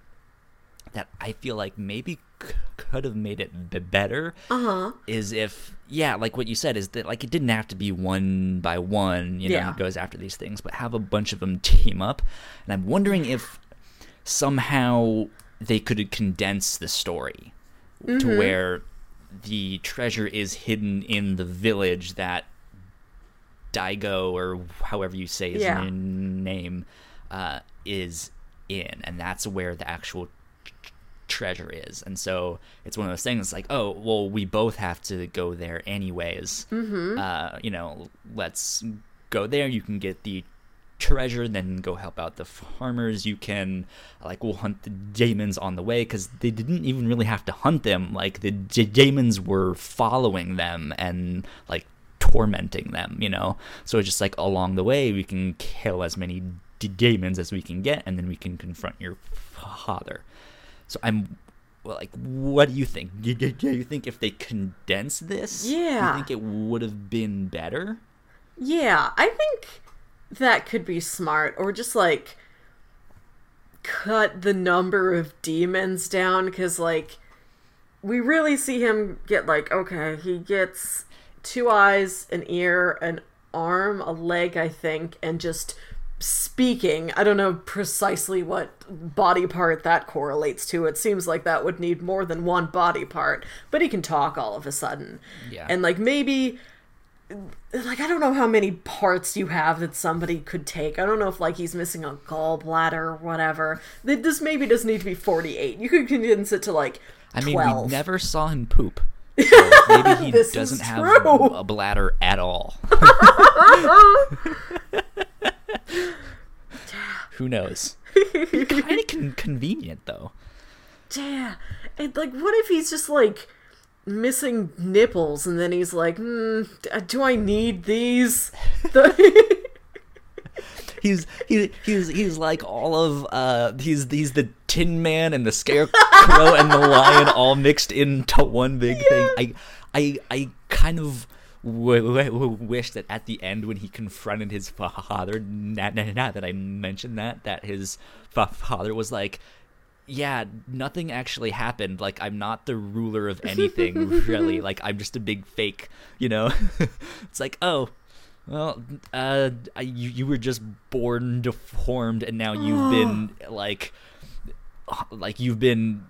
that I feel like maybe c- could have made it b- better Uh huh. is if yeah, like what you said is that like it didn't have to be one by one, you know, Yeah. it goes after these things, but have a bunch of them team up. And I'm wondering if somehow they could condense the story to where the treasure is hidden in the village that Daigo or however you say his Yeah. n- name uh, is in, and that's where the actual tr- treasure is. And so it's one of those things like, oh, well, we both have to go there anyways. Mm-hmm. Uh, you know, let's go there. You can get the treasure, then go help out the farmers. You can, like, we'll hunt the demons on the way because they didn't even really have to hunt them. Like, the d- demons were following them and, like, tormenting them, you know? So it's just like along the way, we can kill as many d- demons as we can get, and then we can confront your father. So I'm well, like, what do you think? Do, do, do you think if they condense this, do Yeah. you think it would have been better? Yeah, I think that could be smart, or just like cut the number of demons down because, like, we really see him get like okay, he gets two eyes, an ear, an arm, a leg, I think, and just speaking. I don't know precisely what body part that correlates to. It seems like that would need more than one body part, but he can talk all of a sudden. Yeah. And like maybe like I don't know how many parts you have that somebody could take. I don't know if like he's missing a gallbladder or whatever. Th- This maybe doesn't need to be 48. You could condense it to like I mean, 12. we never saw him poop. So maybe he doesn't have true. a bladder at all. Who knows? kind of con- convenient though. Yeah. And like what if he's just like missing nipples and then he's like, hmm, d- do I need these? The- He's he, he's he's like all of uh he's he's the Tin Man and the Scarecrow and the Lion all mixed into one big thing. I I I kind of w- w- wish that at the end when he confronted his father, now, now that I mentioned that, that his fa- father was like. Yeah, nothing actually happened. Like I'm not the ruler of anything, really. Like I'm just a big fake, you know. it's like, oh, well, uh, you you were just born deformed, and now you've been like, like you've been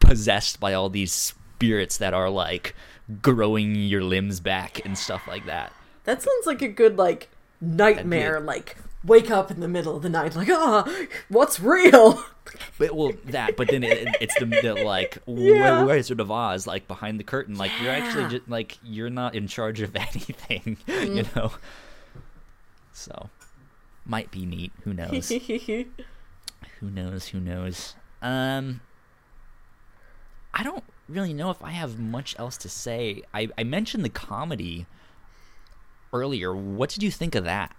possessed by all these spirits that are like growing your limbs back and stuff like that. that sounds like a good like nightmare like wake up in the middle of the night like, "Ah, what's real?" But well, that. But then it, it's the, the like Yeah. Wi- Wizard of Oz, like behind the curtain. Like you're actually just like you're not in charge of anything, Mm. you know. So, might be neat. Who knows? who knows? Who knows? Um, I don't really know if I have much else to say. I I mentioned the comedy earlier. What did you think of that?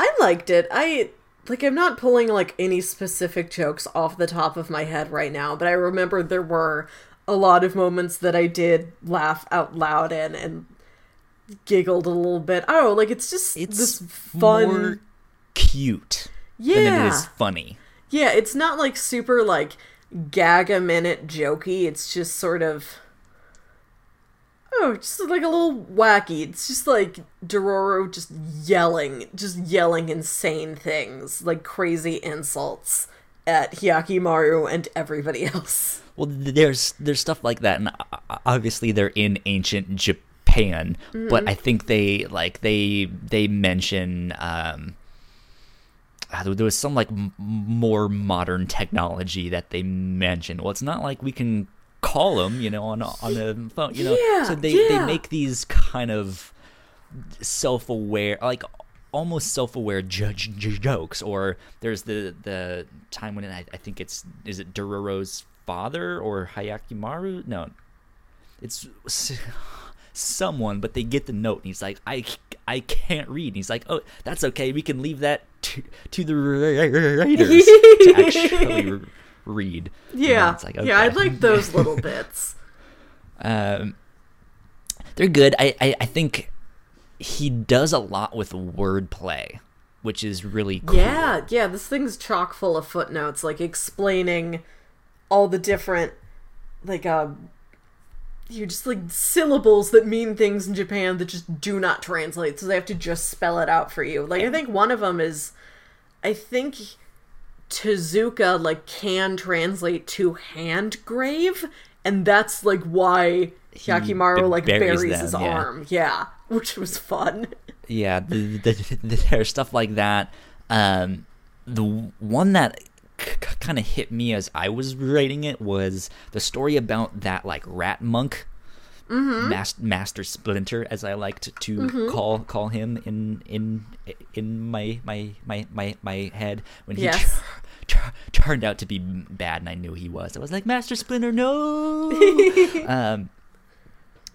I liked it. I like I'm not pulling like any specific jokes off the top of my head right now, but I remember there were a lot of moments that I did laugh out loud in and giggled a little bit. Oh, like it's just It's this fun cute than it Yeah. is funny. Yeah, it's not like super like gag a minute jokey. It's just sort of oh, just like a little wacky. It's just like Dororo just yelling, just yelling insane things, like crazy insults at Hyakkimaru and everybody else. Well, there's there's stuff like that, and obviously they're in ancient Japan, but I think they like they they mention um, uh, there was some like m- more modern technology that they mentioned. Well, it's not like we can call them, you know, on on the phone, you know. Yeah, so they they make these kind of self-aware, like almost self-aware judge jokes. Or there's the the time when I, I think it's is it Dororo's father or Hyakkimaru? No, it's someone, but they get the note, and he's like, I, I can't read. And he's like, oh, that's okay. We can leave that to, to the writers to actually read. Yeah, like, yeah, I like those little bits. Um, they're good. I, I, I think he does a lot with wordplay, which is really cool. Yeah, yeah, this thing's chock full of footnotes, like explaining all the different, like, uh, you just like syllables that mean things in Japan that just do not translate, so they have to just spell it out for you. Like, I think one of them is, I think Tezuka like can translate to hand grave, and that's like why Yakimaru like buries buries, them, his yeah. arm. Yeah, which was fun. yeah the, the, the, there's stuff like that um the one that c- c- kind of hit me as i was writing it was the story about that like rat monk mas- master splinter as i liked to call call him in in in my my my my, my head when he Yes. tur- tur- turned out to be bad and i knew he was. I was like master splinter no! Um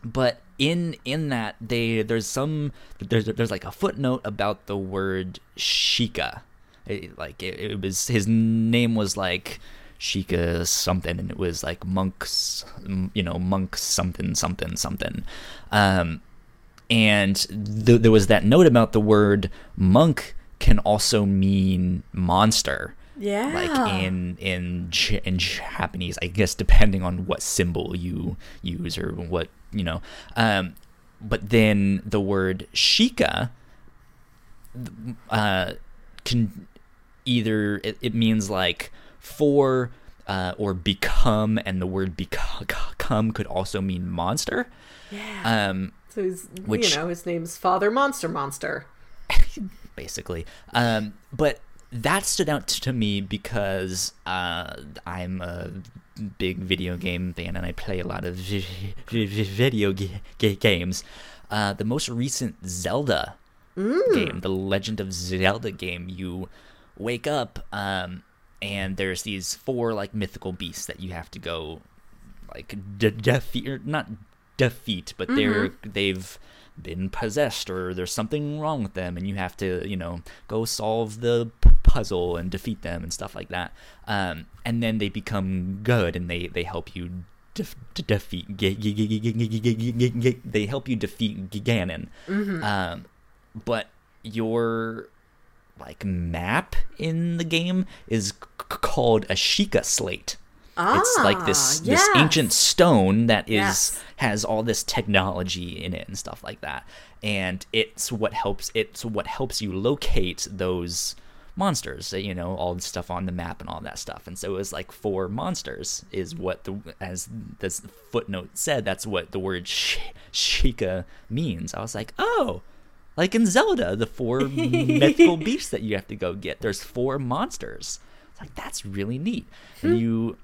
but in in that they there's some there's there's like a footnote about the word shika It- like it, it was his name was like shika something and it was like monks you know monks something something something. Um and th- there was that note about the word monk can also mean monster Yeah. like in in in Japanese, I guess depending on what symbol you use or what you know. Um, but then the word shika uh, can either it, it means like for uh, or become, and the word become could also mean monster. Yeah. Um, So he's, Which- you know, his name's Father Monster Monster. basically. Um, but that stood out to me because uh, I'm a big video game fan and I play a lot of vi- vi- vi- video ga- ga- games. Uh, the most recent Zelda game, the Legend of Zelda game, you wake up um, and there's these four like mythical beasts that you have to go like de- defeat not defeat but they're they've been possessed or there's something wrong with them and you have to you know go solve the p- puzzle and defeat them and stuff like that um, and then they become good and they they help you defeat g- g- g- they help you defeat Ganon mm-hmm. um, but your like map in the game is c- called a Sheikah slate it's like this Ah, this ancient stone that is Yes. has all this technology in it and stuff like that. And it's what helps it's what helps you locate those monsters you know all the stuff on the map and all that stuff. And so it was like four monsters is what the as this footnote said that's what the word sh- shika means. I was like oh like in zelda the four mythical beasts that you have to go get. There's four monsters. It's like that's really neat. And you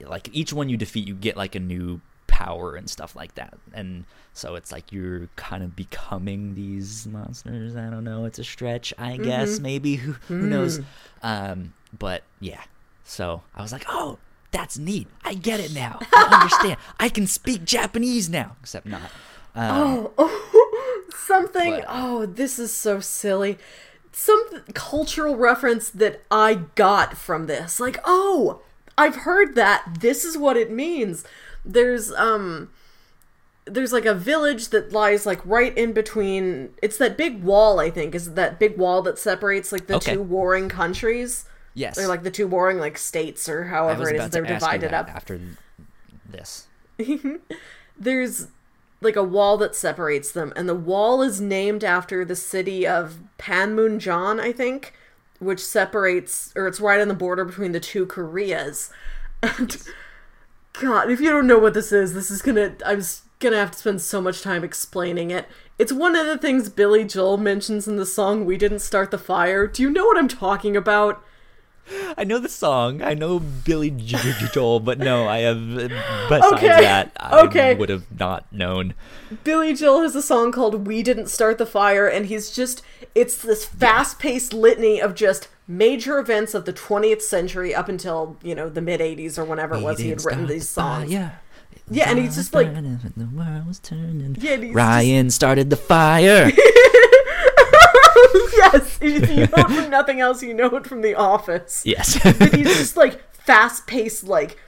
like each one you defeat you get like a new power and stuff like that. And so it's like you're kind of becoming these monsters. I don't know. It's a stretch i guess. Maybe. Who, who knows? Um but yeah. So i was like oh that's neat. I get it now. I understand. I can speak japanese now. Except not. Um, Something. But- Oh, this is so silly. Some cultural reference that I got from this. Like, oh, I've heard that. This is what it means. There's um there's like a village that lies like right in between it's that big wall, I think, is that big wall that separates like the Okay. two warring countries. yes Or like the two warring like states or however it is they're to ask you divided up. after this there's like a wall that separates them, and the wall is named after the city of Panmunjom, I think, which separates, or it's right on the border between the two Koreas. And God, if you don't know what this is, this is gonna, I'm gonna have to spend so much time explaining it. It's one of the things Billy Joel mentions in the song "We Didn't Start the Fire." Do you know what I'm talking about? I know the song. I know Billy Joel, but no, I have. Besides Okay, that, I okay. would have not known. Billy Joel has a song called "We Didn't Start the Fire," and he's just it's this fast-paced litany of just major events of the 20th century up until you know the mid 80s or whenever it was he had written these songs. Yeah. Yeah, and he's just like the world was turning. Yeah, Ryan started the fire. if you know it from nothing else, you know it from The Office. yes. But he's just like fast-paced, like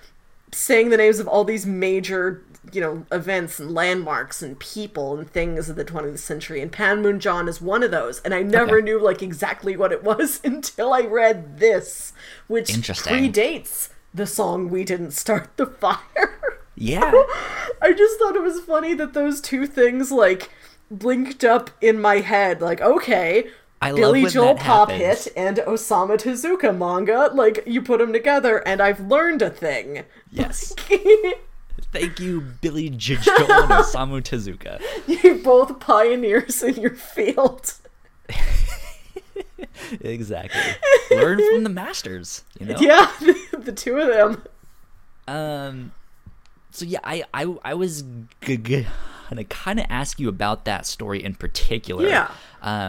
saying the names of all these major, you know, events and landmarks and people and things of the 20th century. And Panmunjom is one of those. And I never Okay. knew like exactly what it was until I read this, which predates the song "We Didn't Start the Fire." yeah. I just thought it was funny that those two things like blinked up in my head. Like, okay, I love Billy Joel Pop happens. Hit and Osamu Tezuka manga. Like, you put them together, and I've learned a thing. Yes. Thank you, Billy J- Joel and Osamu Tezuka. You're both pioneers in your field. Exactly. Learn from the masters, you know? Yeah, the two of them. Um. So yeah, I I I was g- g- gonna kind of ask you about that story in particular. Yeah.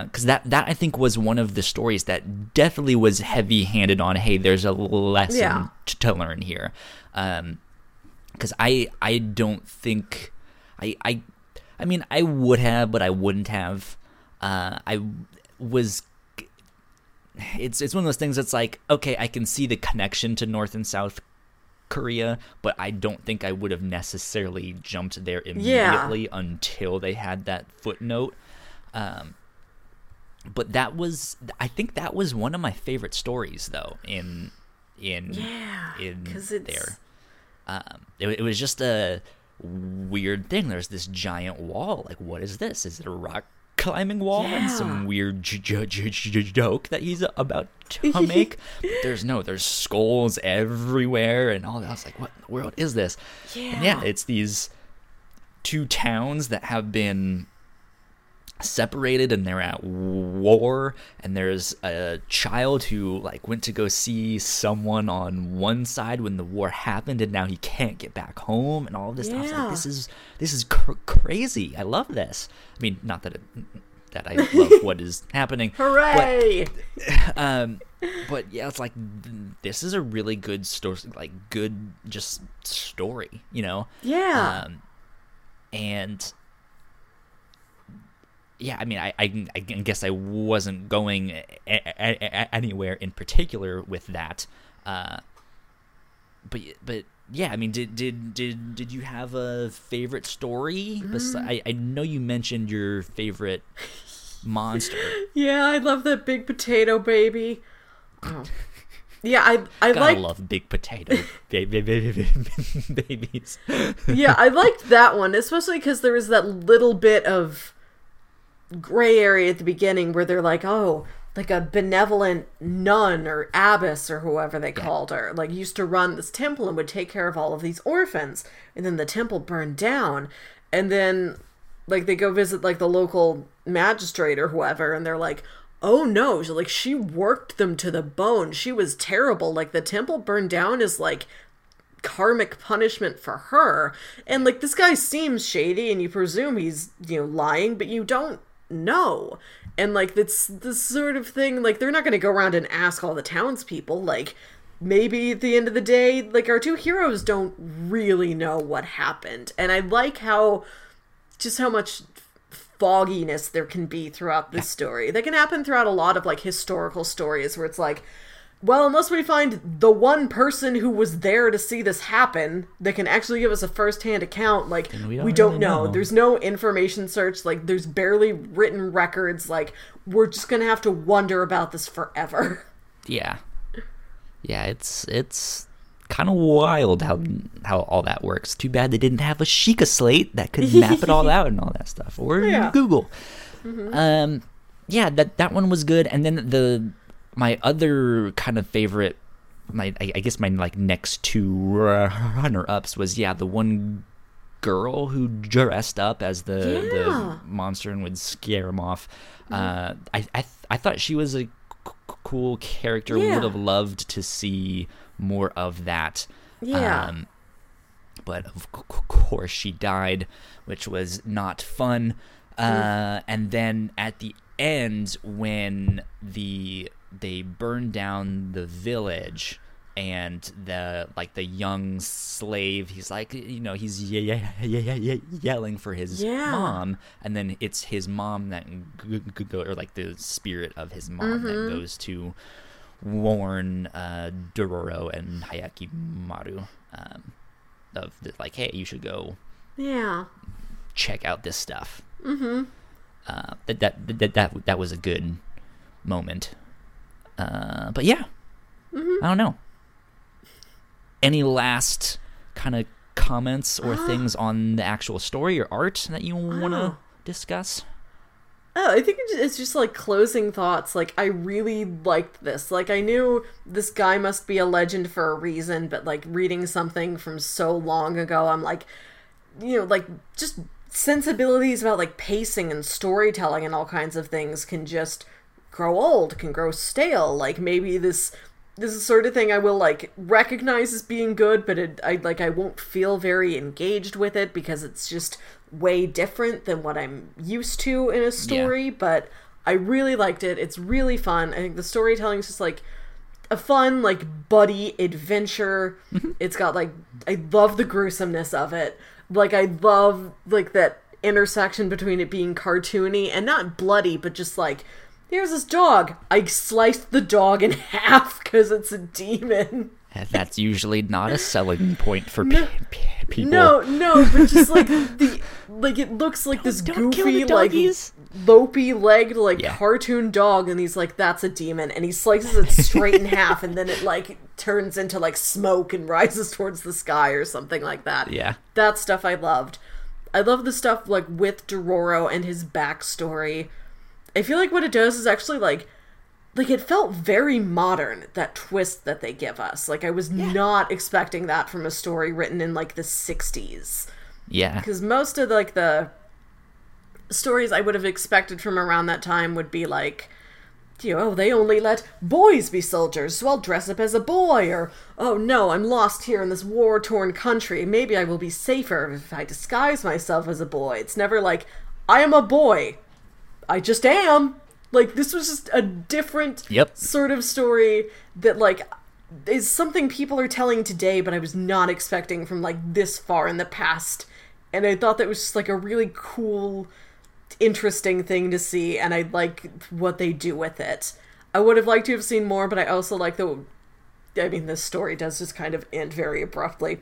Because that that I think was one of the stories that definitely was heavy handed on. Hey, there's a lesson Yeah. t- to learn here. Um. Because I I don't think I I I mean I would have, but I wouldn't have. Uh. I was it's it's one of those things that's like okay i can see the connection to north and south korea but i don't think i would have necessarily jumped there immediately until they had that footnote. Um but that was i think that was one of my favorite stories though in in Yeah, in 'cause it's- there. Um it, it was just a weird thing. There's this giant wall. Like what is this? Is it a rock climbing wall and some weird j- j- j- j- joke that he's about to make. But there's no there's skulls everywhere and all that. I was like what in the world is this? And yeah Yeah. it's these two towns that have been separated and they're at war and there's a child who like went to go see someone on one side when the war happened and now he can't get back home and all of this stuff like Yeah. this is this is cr- crazy i love this i mean not that it that i love what is happening Hooray! um but yeah it's like this is a really good story like good just story you know yeah. um, and yeah, I mean, I, I, I guess I wasn't going a- a- a- anywhere in particular with that. Uh, but but yeah, I mean, did did did did you have a favorite story? Besi- I I know you mentioned your favorite monster. yeah, I love that big potato baby. Oh. Yeah, I I like love big potato ba- ba- ba- ba- babies. yeah, I liked that one, especially because there was that little bit of gray area at the beginning where they're like, oh, like a benevolent nun or abbess or whoever they called her, like used to run this temple and would take care of all of these orphans. And then the temple burned down. And then, like, they go visit, like, the local magistrate or whoever, and they're like, oh no, so, like, she worked them to the bone. She was terrible. Like, the temple burned down is, like, karmic punishment for her. And like this guy seems shady and you presume he's, you know, lying, but you don't know. And like that's the sort of thing, like they're not gonna go around and ask all the townspeople, like maybe at the end of the day, like our two heroes don't really know what happened. And I like how just how much fogginess there can be throughout this story. That can happen throughout a lot of like historical stories where it's like, well, unless we find the one person who was there to see this happen that can actually give us a first-hand account, like we we don't don't, really know. know. There's no information search. Like there's barely written records. Like we're just gonna have to wonder about this forever. Yeah, yeah, it's it's kind of wild how how all that works. Too bad they didn't have a Sheikah slate that could map it all out and all that stuff, or Yeah. Google. Um, yeah, that that one was good. And then the my other kind of favorite, my I, I guess my like next two runner ups was yeah the one girl who dressed up as the Yeah. the monster and would scare him off. Uh, I I th- I thought she was a c- cool character. Yeah. Would have loved to see more of that. Yeah. Um, but of c- course she died, which was not fun. Uh, and then at the end, when the they burn down the village, and the like the young slave, he's like, you know, he's ye- ye- ye- ye- ye- yelling for his Yeah. mom, and then it's his mom that g- g- go, or like the spirit of his mom that goes to warn uh, Dororo and Hyakkimaru um, of the, like, hey, you should go Yeah. check out this stuff. Mm-hmm. Uh, that, that that that that was a good moment. Uh, but yeah, I don't know. Any last kind of comments or things on the actual story or art that you want to Oh. discuss? Oh, I think it's just like closing thoughts. Like, I really liked this. Like, I knew this guy must be a legend for a reason, but like reading something from so long ago, I'm like, you know, like just sensibilities about like pacing and storytelling and all kinds of things can just grow old, can grow stale. Like, maybe this. This is the sort of thing I will like recognize as being good, but it, I like I won't feel very engaged with it because it's just way different than what I'm used to in a story. But I really liked it. It's really fun. I think the storytelling is just like a fun like buddy adventure. Mm-hmm. It's got like I love the gruesomeness of it. Like I love like that intersection between it being cartoony and not bloody, but just like here's this dog. I sliced the dog in half because it's a demon. And That's usually not a selling point for pe- pe- people. No, no, but just like the like it looks like this don't kill goofy like lopey legged like Yeah. cartoon dog and he's like that's a demon and he slices it straight in half and then it like turns into like smoke and rises towards the sky or something like that. Yeah. That stuff I loved. I love the stuff like with Dororo and his backstory. I feel like what it does is actually like like it felt very modern that twist that they give us. Like I was not expecting that from a story written in like the 60s Yeah. because most of like the stories I would have expected from around that time would be like, you know, oh, they only let boys be soldiers, so I'll dress up as a boy, or oh no, I'm lost here in this war torn country. Maybe I will be safer if I disguise myself as a boy. It's never like, I am a boy. I just am. Like, this was just a different Yep. sort of story that, like, is something people are telling today, but I was not expecting from, like, this far in the past. And I thought that was just, like, a really cool, interesting thing to see, and I like what they do with it. I would have liked to have seen more, but I also like the. I mean, this story does just kind of end very abruptly.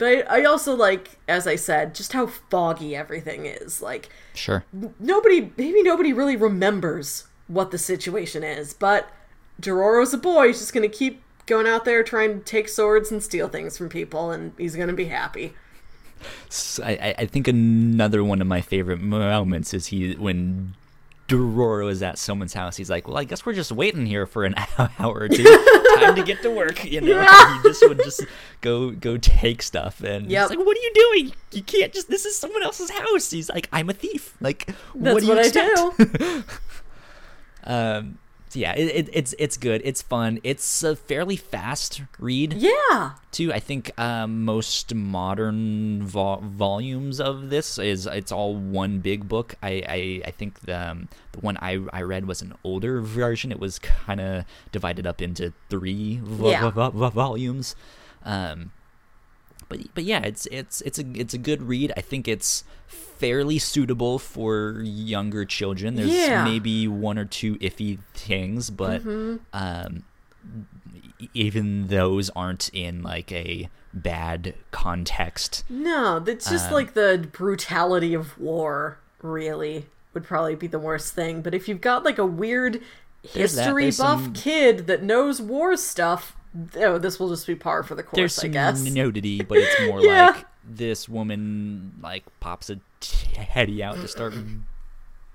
But I, I also like, as I said, just how foggy everything is. Like, Sure. nobody maybe nobody really remembers what the situation is but Dororo's a boy he's just gonna keep going out there trying to take swords and steal things from people and he's gonna be happy S- I, I- I think another one of my favorite moments is he when Dororo is at someone's house. He's like, "Well, I guess we're just waiting here for an hour or two. Time to get to work." You know, Yeah. he just would just go go take stuff, and Yep. he's like, "What are you doing? You can't just. This is someone else's house." He's like, "I'm a thief. Like, that's what do you what, I expect?" do Um, so yeah, it, it, it's it's good. It's fun. It's a fairly fast read yeah too. I think um, most modern vo- volumes of this is it's all one big book. I I, I think the um, the one I, I read was an older version. It was kind of divided up into three vo- Yeah. vo- vo- volumes. Um, but but yeah, it's it's it's a it's a good read. I think it's fairly suitable for younger children. There's Yeah. maybe one or two iffy things, but Mm-hmm. um, even those aren't in like a bad context. no that's just Um, like the brutality of war really would probably be the worst thing but if you've got like a weird There's history buff some- kid that knows war stuff oh this will just be par for the There's course i some guess nudity, but it's more Yeah. like this woman like pops a teddy out to start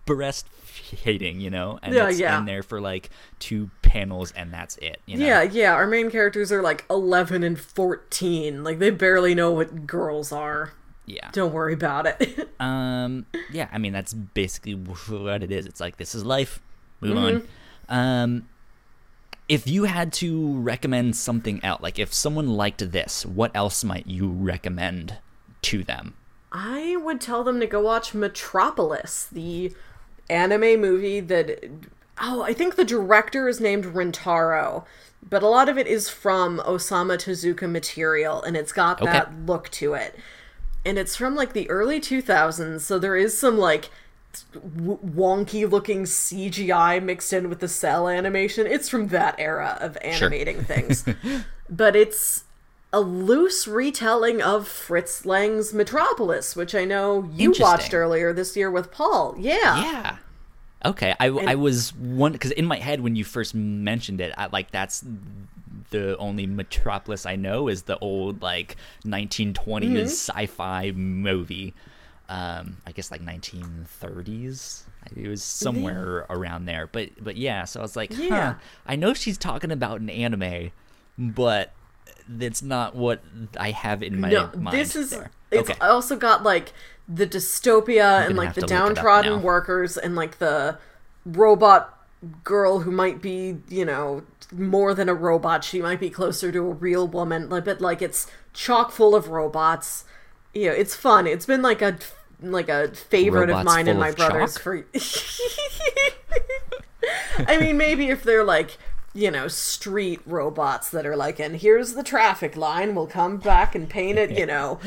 breastfeeding, you know, and Yeah, it's yeah. in there for like two panels, and that's it. You know? Yeah, yeah, our main characters are like 11 and 14. Like, they barely know what girls are. Yeah. Don't worry about it. Um, yeah, I mean that's basically what it is. It's like this is life. Move Mm-hmm. on. Um, if you had to recommend something else, like if someone liked this, what else might you recommend to them? I would tell them to go watch Metropolis, the anime movie that. Oh, I think the director is named Rintaro, but a lot of it is from Osamu Tezuka material, and it's got Okay. that look to it. And it's from like the early 2000s, so there is some like w- wonky looking CGI mixed in with the cel animation. It's from that era of animating things. but it's a loose retelling of Fritz Lang's Metropolis, which I know you watched earlier this year with Paul. Yeah. Yeah. Okay, I, I was one because in my head when you first mentioned it, I, like that's the only Metropolis I know is the old like 1920s Mm-hmm. sci-fi movie. Um, I guess like 1930s. It was somewhere around there, but but yeah. So I was like, Yeah. I know she's talking about an anime, but that's not what I have in my No, mind. this is. there. It's okay. also got like the dystopia and like the to look it up downtrodden workers and like the robot girl who might be, you know, more than a robot. She might be closer to a real woman. But like it's chock full of robots. Know, it's fun. It's been like a like a favorite of mine and my brother's chalk? for. I mean, maybe if they're like, you know, street robots that are like, and here's the traffic line, we'll come back and paint it, you know,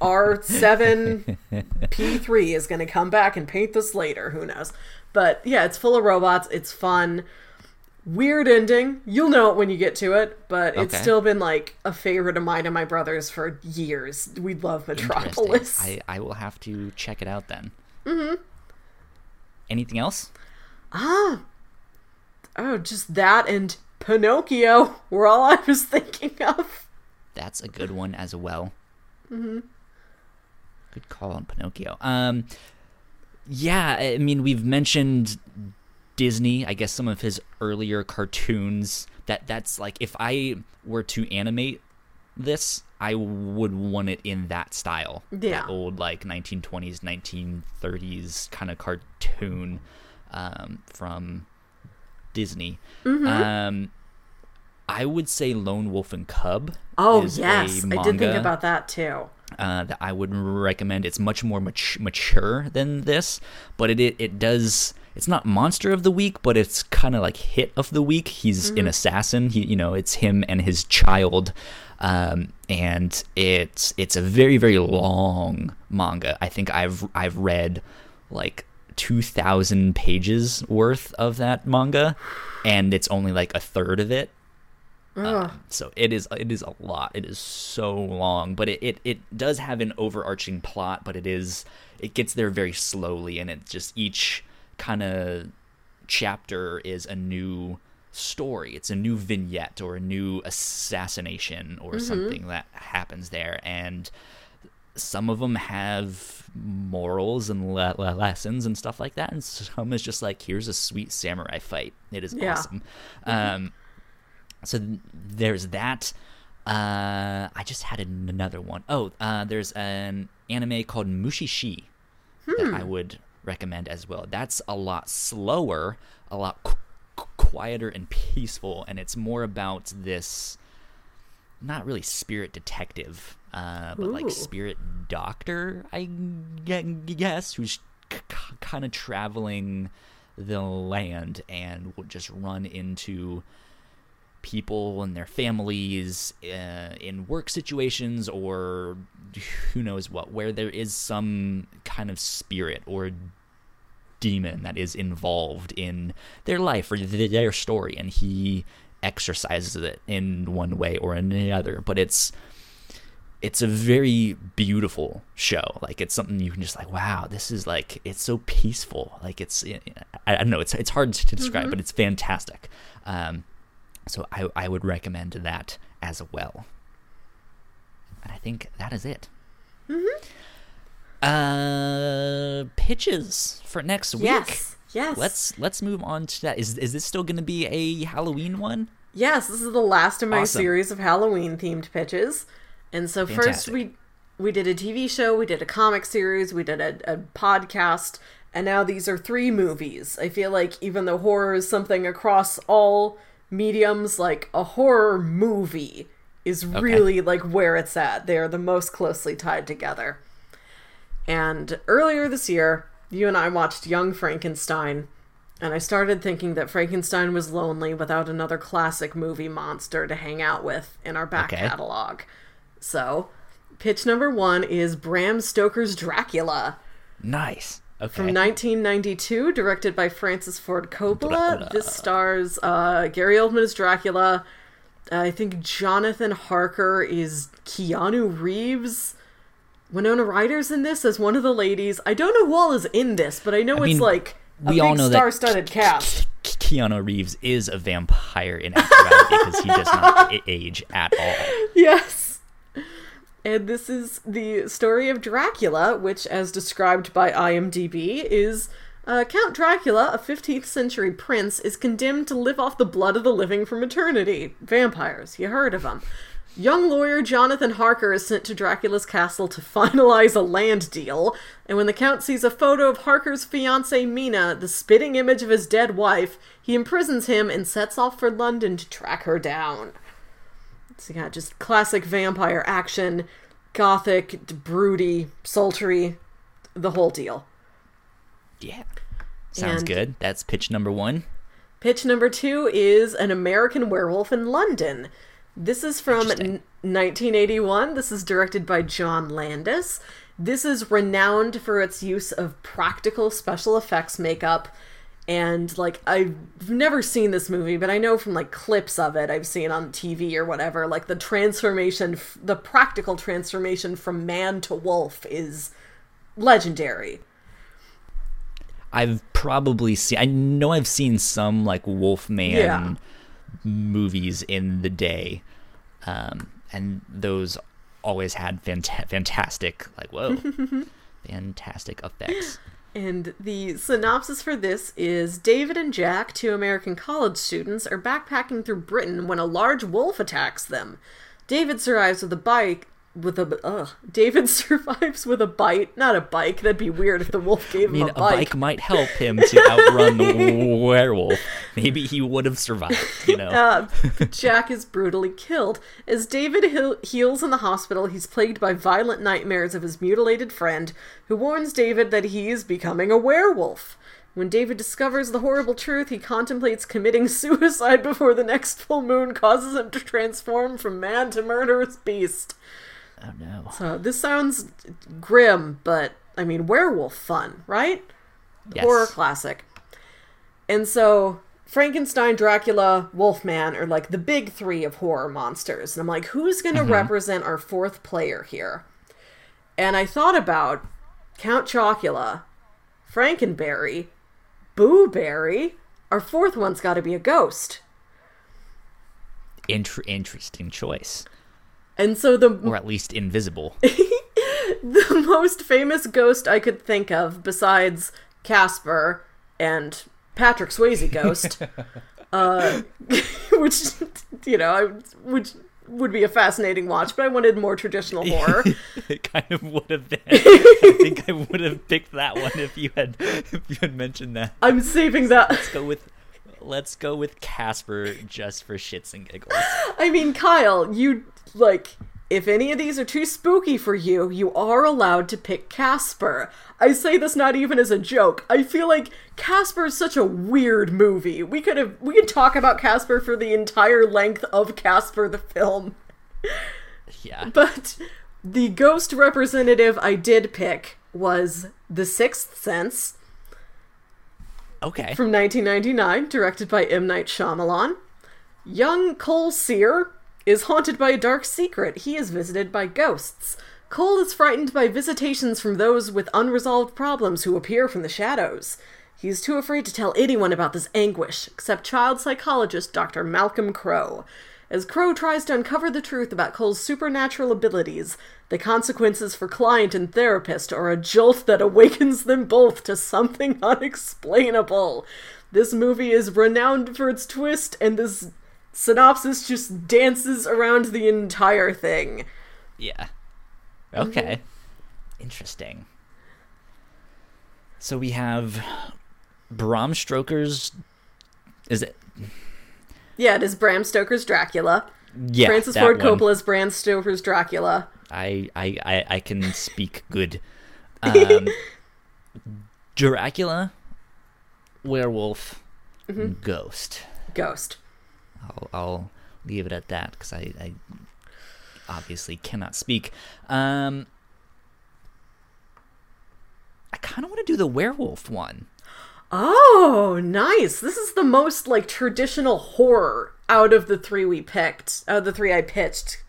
R7P3 is going to come back and paint this later. Who knows? But yeah, it's full of robots. It's fun. Weird ending. You'll know it when you get to it, but it's Okay. still been like a favorite of mine and my brother's for years. We love Metropolis. I, I will have to check it out then. Mm-hmm. Anything else? Ah. Oh, just that and Pinocchio were all I was thinking of. That's a good one as well. Mm-hmm. Good call on Pinocchio. Um, yeah, I mean we've mentioned Disney. I guess some of his earlier cartoons. That that's like if I were to animate this, I would want it in that style. Yeah. That old like 1920s, 1930s kind of cartoon um, from Disney. Mm-hmm. Um, I would say Lone Wolf and Cub. Oh, yes. I did think about that too. uh, that I would recommend. It's much more mat- mature than this, but it, it it does. It's not monster of the week, but it's kind of like hit of the week. He's an assassin. He, you know, it's him and his child, um, and it's it's a very very long manga. I think I've I've read like two thousand pages worth of that manga, and it's only like a third of it. Um, so it is it is a lot. It is so long, but it, it it does have an overarching plot, but it is it gets there very slowly, and it just each kind of chapter is a new story. It's a new vignette or a new assassination or something that happens there, and some of them have morals and le- le- lessons and stuff like that, and some is just like here's a sweet samurai fight. It is Yeah. awesome. Um, so th- there's that. Uh, I just had an- another one. Oh, uh, there's an anime called Mushishi that I would recommend as well. That's a lot slower, a lot qu- qu- quieter and peaceful, and it's more about this not really spirit detective, uh, but Ooh. like spirit doctor, I guess, who's c- c- kind of traveling the land and would just run into people and their families uh, in work situations or who knows what, where there is some kind of spirit or demon that is involved in their life or th- their story, and he exercises it in one way or another. But it's it's a very beautiful show. Like it's something you can just like, wow, this is like it's so peaceful. Like it's I, I don't know, it's it's hard to describe, but it's fantastic. Um, so I I would recommend that as well. And I think that is it. Mm-hmm. Uh, pitches for next week. Yes. Yes. Let's let's move on to that. Is is this still going to be a Halloween one? Yes, this is the last of my Awesome. series of Halloween themed pitches. And so first we we did a TV show, we did a comic series, we did a, a podcast, and now these are three movies. I feel like even though horror is something across all mediums, like a horror movie is really like where it's at. They are the most closely tied together. And earlier this year, you and I watched Young Frankenstein, and I started thinking that Frankenstein was lonely without another classic movie monster to hang out with in our back Okay. catalog. So, pitch number one is Bram Stoker's Dracula. Nice. Okay. From 1992, directed by Francis Ford Coppola. Dracula. This stars uh, Gary Oldman as Dracula. I think Jonathan Harker is Keanu Reeves. Winona Ryder's in this as one of the ladies. I don't know who all is in this, but I know it's mean, like a we big all know that- star-studded cast. Keanu Reeves is a vampire in actuality because he does not age at all. Yes. And this is the story of Dracula, which, as described by IMDb, is uh, Count Dracula, a 15th century prince, is condemned to live off the blood of the living from eternity. Vampires, you heard of them. Young lawyer Jonathan Harker is sent to Dracula's castle to finalize a land deal, and when the Count sees a photo of Harker's fiancee Mina, the spitting image of his dead wife, he imprisons him and sets off for London to track her down. So got just classic vampire action, gothic, broody, sultry, the whole deal. Yeah. Sounds And- good. That's pitch number one. Pitch number two is An American Werewolf in London. This is from n- 1981. This is directed by John Landis. This is renowned for its use of practical special effects makeup. And, like, I've never seen this movie, but I know from, like, clips of it I've seen on TV or whatever, like, the transformation, f- the practical transformation from man to wolf is legendary. I've probably seen. I know I've seen some like Wolfman Yeah. movies in the day, um, and those always had fanta- fantastic, like whoa, fantastic effects. And the synopsis for this is David and Jack, two American college students, are backpacking through Britain when a large wolf attacks them. David survives with a bike. With a ugh. David survives with a bite, not a bike. That'd be weird if the wolf gave I mean, him a a bike. bike might help him to outrun the werewolf. Maybe he would have survived. You know. Uh, Jack is brutally killed. As David heal- heals in the hospital, he's plagued by violent nightmares of his mutilated friend, who warns David that he is becoming a werewolf. When David discovers the horrible truth, he contemplates committing suicide before the next full moon causes him to transform from man to murderous beast. Oh no. So this sounds grim, but I mean, werewolf fun, right? Yes. horror classic. And so Frankenstein, Dracula, Wolfman are like the big three of horror monsters. And I'm like, who's going to mm-hmm. represent our fourth player here? And I thought about Count Chocula, Frankenberry, Boo Berry. Our fourth one's got to be a ghost. Inter- interesting choice, And so the or at least invisible. the most famous ghost I could think of, besides Casper and Patrick Swayze ghost, uh, which you know, I, which would be a fascinating watch, but I wanted more traditional horror. it kind of would have been. I think I would have picked that one if you had if you had mentioned that. I'm saving that. Let's go with let's go with Casper just for shits and giggles. I mean, Kyle, you like. If any of these are too spooky for you, you are allowed to pick Casper. I say this not even as a joke. I feel like Casper is such a weird movie. We could have we could talk about Casper for the entire length of Casper the film. Yeah. But the ghost representative I did pick was The Sixth Sense Okay. from 1999, directed by M. Night Shyamalan. Young Cole Sear is haunted by a dark secret. He is visited by ghosts. Cole is frightened by visitations from those with unresolved problems who appear from the shadows. He's too afraid to tell anyone about this anguish, except child psychologist Dr. Malcolm Crowe. As Crowe tries to uncover the truth about Cole's supernatural abilities, the consequences for client and therapist are a jolt that awakens them both to something unexplainable. This movie is renowned for its twist, and this synopsis just dances around the entire thing. Yeah. Okay. Interesting. So we have Bram Stoker's. Is it? Yeah, it is Bram Stoker's Dracula. Yeah. Francis Ford one. Coppola's Bram Stoker's Dracula. I, I, I, I can speak good. Um, Dracula, werewolf, Mm-hmm. ghost. Ghost. I'll, I'll leave it at that because I, I obviously cannot speak. Um, I kind of want to do the werewolf one. Oh, nice. This is the most like traditional horror out of the three we picked. Out of the three I pitched.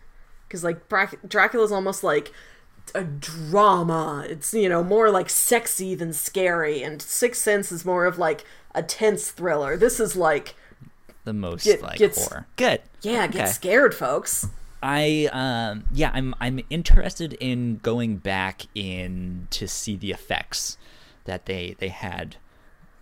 Because like Bra- Dracula's almost like a drama. It's, you know, more like sexy than scary. And Sixth Sense is more of like a tense thriller. This is like, The most Get- like gets- horror. Good. yeah, get scared, folks. I um yeah, I'm I'm interested in going back in to see the effects that they they had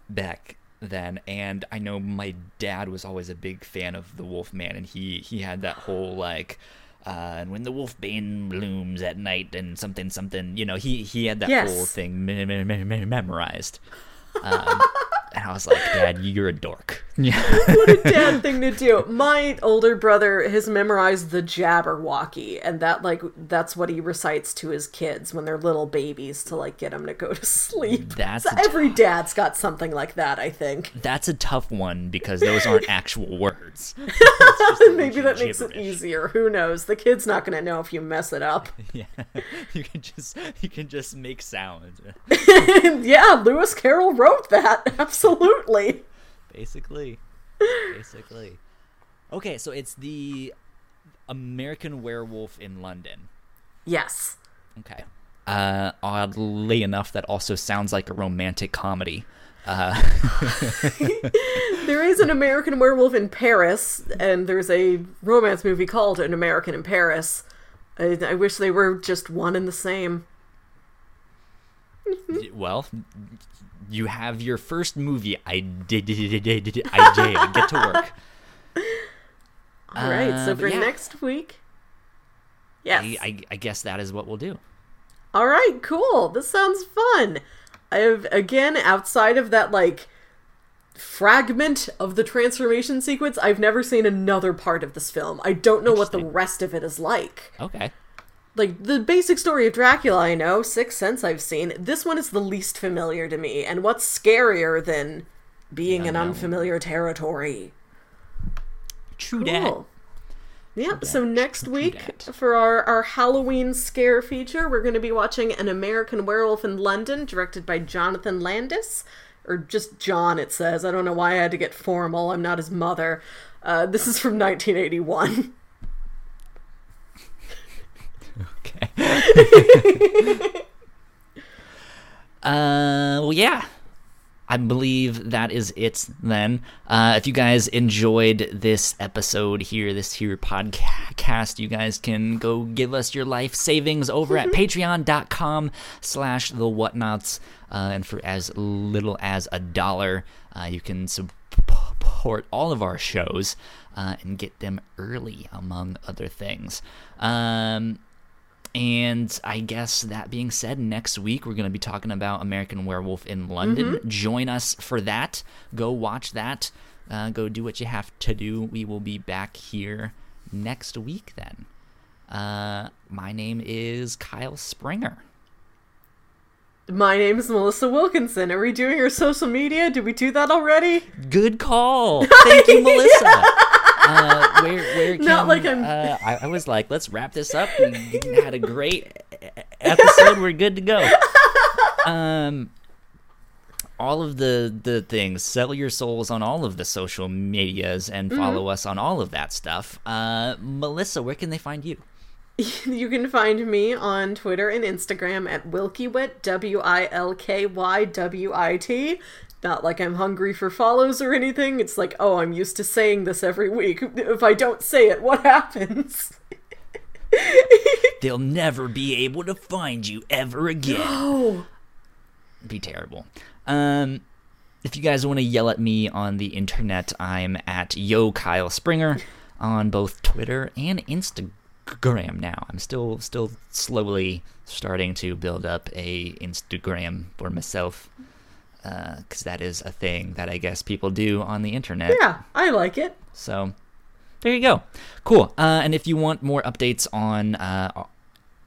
back then and I know my dad was always a big fan of the Wolfman and he he had that whole like uh, and when the wolf bane blooms at night and something something you know he he had that Yes. whole thing me- me- me- me- memorized um, and I was like dad you're a dork yeah what a dad thing to do. My older brother has memorized the Jabberwocky, and that like that's what he recites to his kids when they're little babies to like get them to go to sleep. That's So a t- every dad's got something like that, I think. That's a tough one because those aren't actual words. Maybe that makes it easier. Who knows? The kid's not going to know if you mess it up. Yeah, you can just you can just make sounds. yeah, Lewis Carroll wrote that. Absolutely. Basically, basically. Okay, so it's the American Werewolf in London. Yes. Okay. Uh, oddly enough, that also sounds like a romantic comedy. Uh, There is an American werewolf in Paris, and there's a romance movie called An American in Paris. I, I wish they were just one and the same. well, you have your first movie. I did. I did. Get to work. All right, so Uh, for yeah. next week. Yes. I, I, I guess that is what we'll do. All right, cool. This sounds fun. I have again outside of that like fragment of the transformation sequence, I've never seen another part of this film. I don't know what the rest of it is like. Okay. Like the basic story of Dracula, I know, Sixth Sense I've seen. This one is the least familiar to me, and what's scarier than being in unfamiliar territory? True. Cool. Yep. dat. So next True week dat. for our, our Halloween scare feature, we're going to be watching An American Werewolf in London, directed by Jonathan Landis, or just John. It says. I don't know why I had to get formal. I'm not his mother. Uh, this is from 1981. Okay. uh, well, yeah. I believe that is it then. Uh, if you guys enjoyed this episode here, this here podcast, you guys can go give us your life savings over at patreon.com slash the whatnauts. Uh, and for as little as a dollar, uh, you can support all of our shows uh, and get them early, among other things. Um, and I guess that being said, next week we're going to be talking about American Werewolf in London. Join us for that. Go watch that. Uh, go do what you have to do. We will be back here next week then. Uh, my name is Kyle Springer. My name is Melissa Wilkinson. Are we doing our social media? Did we do that already? Good call. Thank you, Melissa. Uh, where, where can, Not like I'm- uh, I, I was like, let's wrap this up. We had a great episode. We're good to go. Um, all of the the things. Sell your souls on all of the social medias and follow us on all of that stuff. Uh, Melissa, where can they find you? You can find me on Twitter and Instagram at Wilkywit, W I L K Y W I T. Not like I'm hungry for follows or anything. It's like, oh, I'm used to saying this every week. If I don't say it, what happens? They'll never be able to find you ever again. Oh, be terrible. Um, if you guys want to yell at me on the internet, I'm at Yo Kyle Springer on both Twitter and Instagram. Instagram now. I'm still still slowly starting to build up a Instagram for myself because uh, that is a thing that I guess people do on the internet. Yeah, I like it. So there you go. Cool. Uh, and if you want more updates on uh,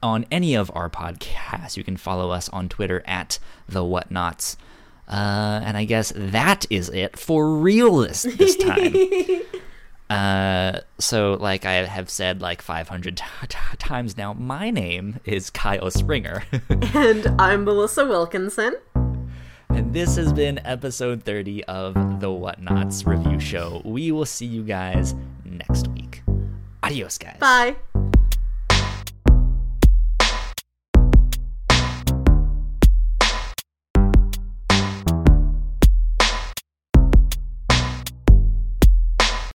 on any of our podcasts, you can follow us on Twitter at the Whatnauts. Uh, and I guess that is it for realist this time. uh, so, like I have said like 500 t- t- times now, my name is Kyle Springer. and I'm Melissa Wilkinson. And this has been episode 30 of the Whatnauts review show. We will see you guys next week. Adios, guys. Bye.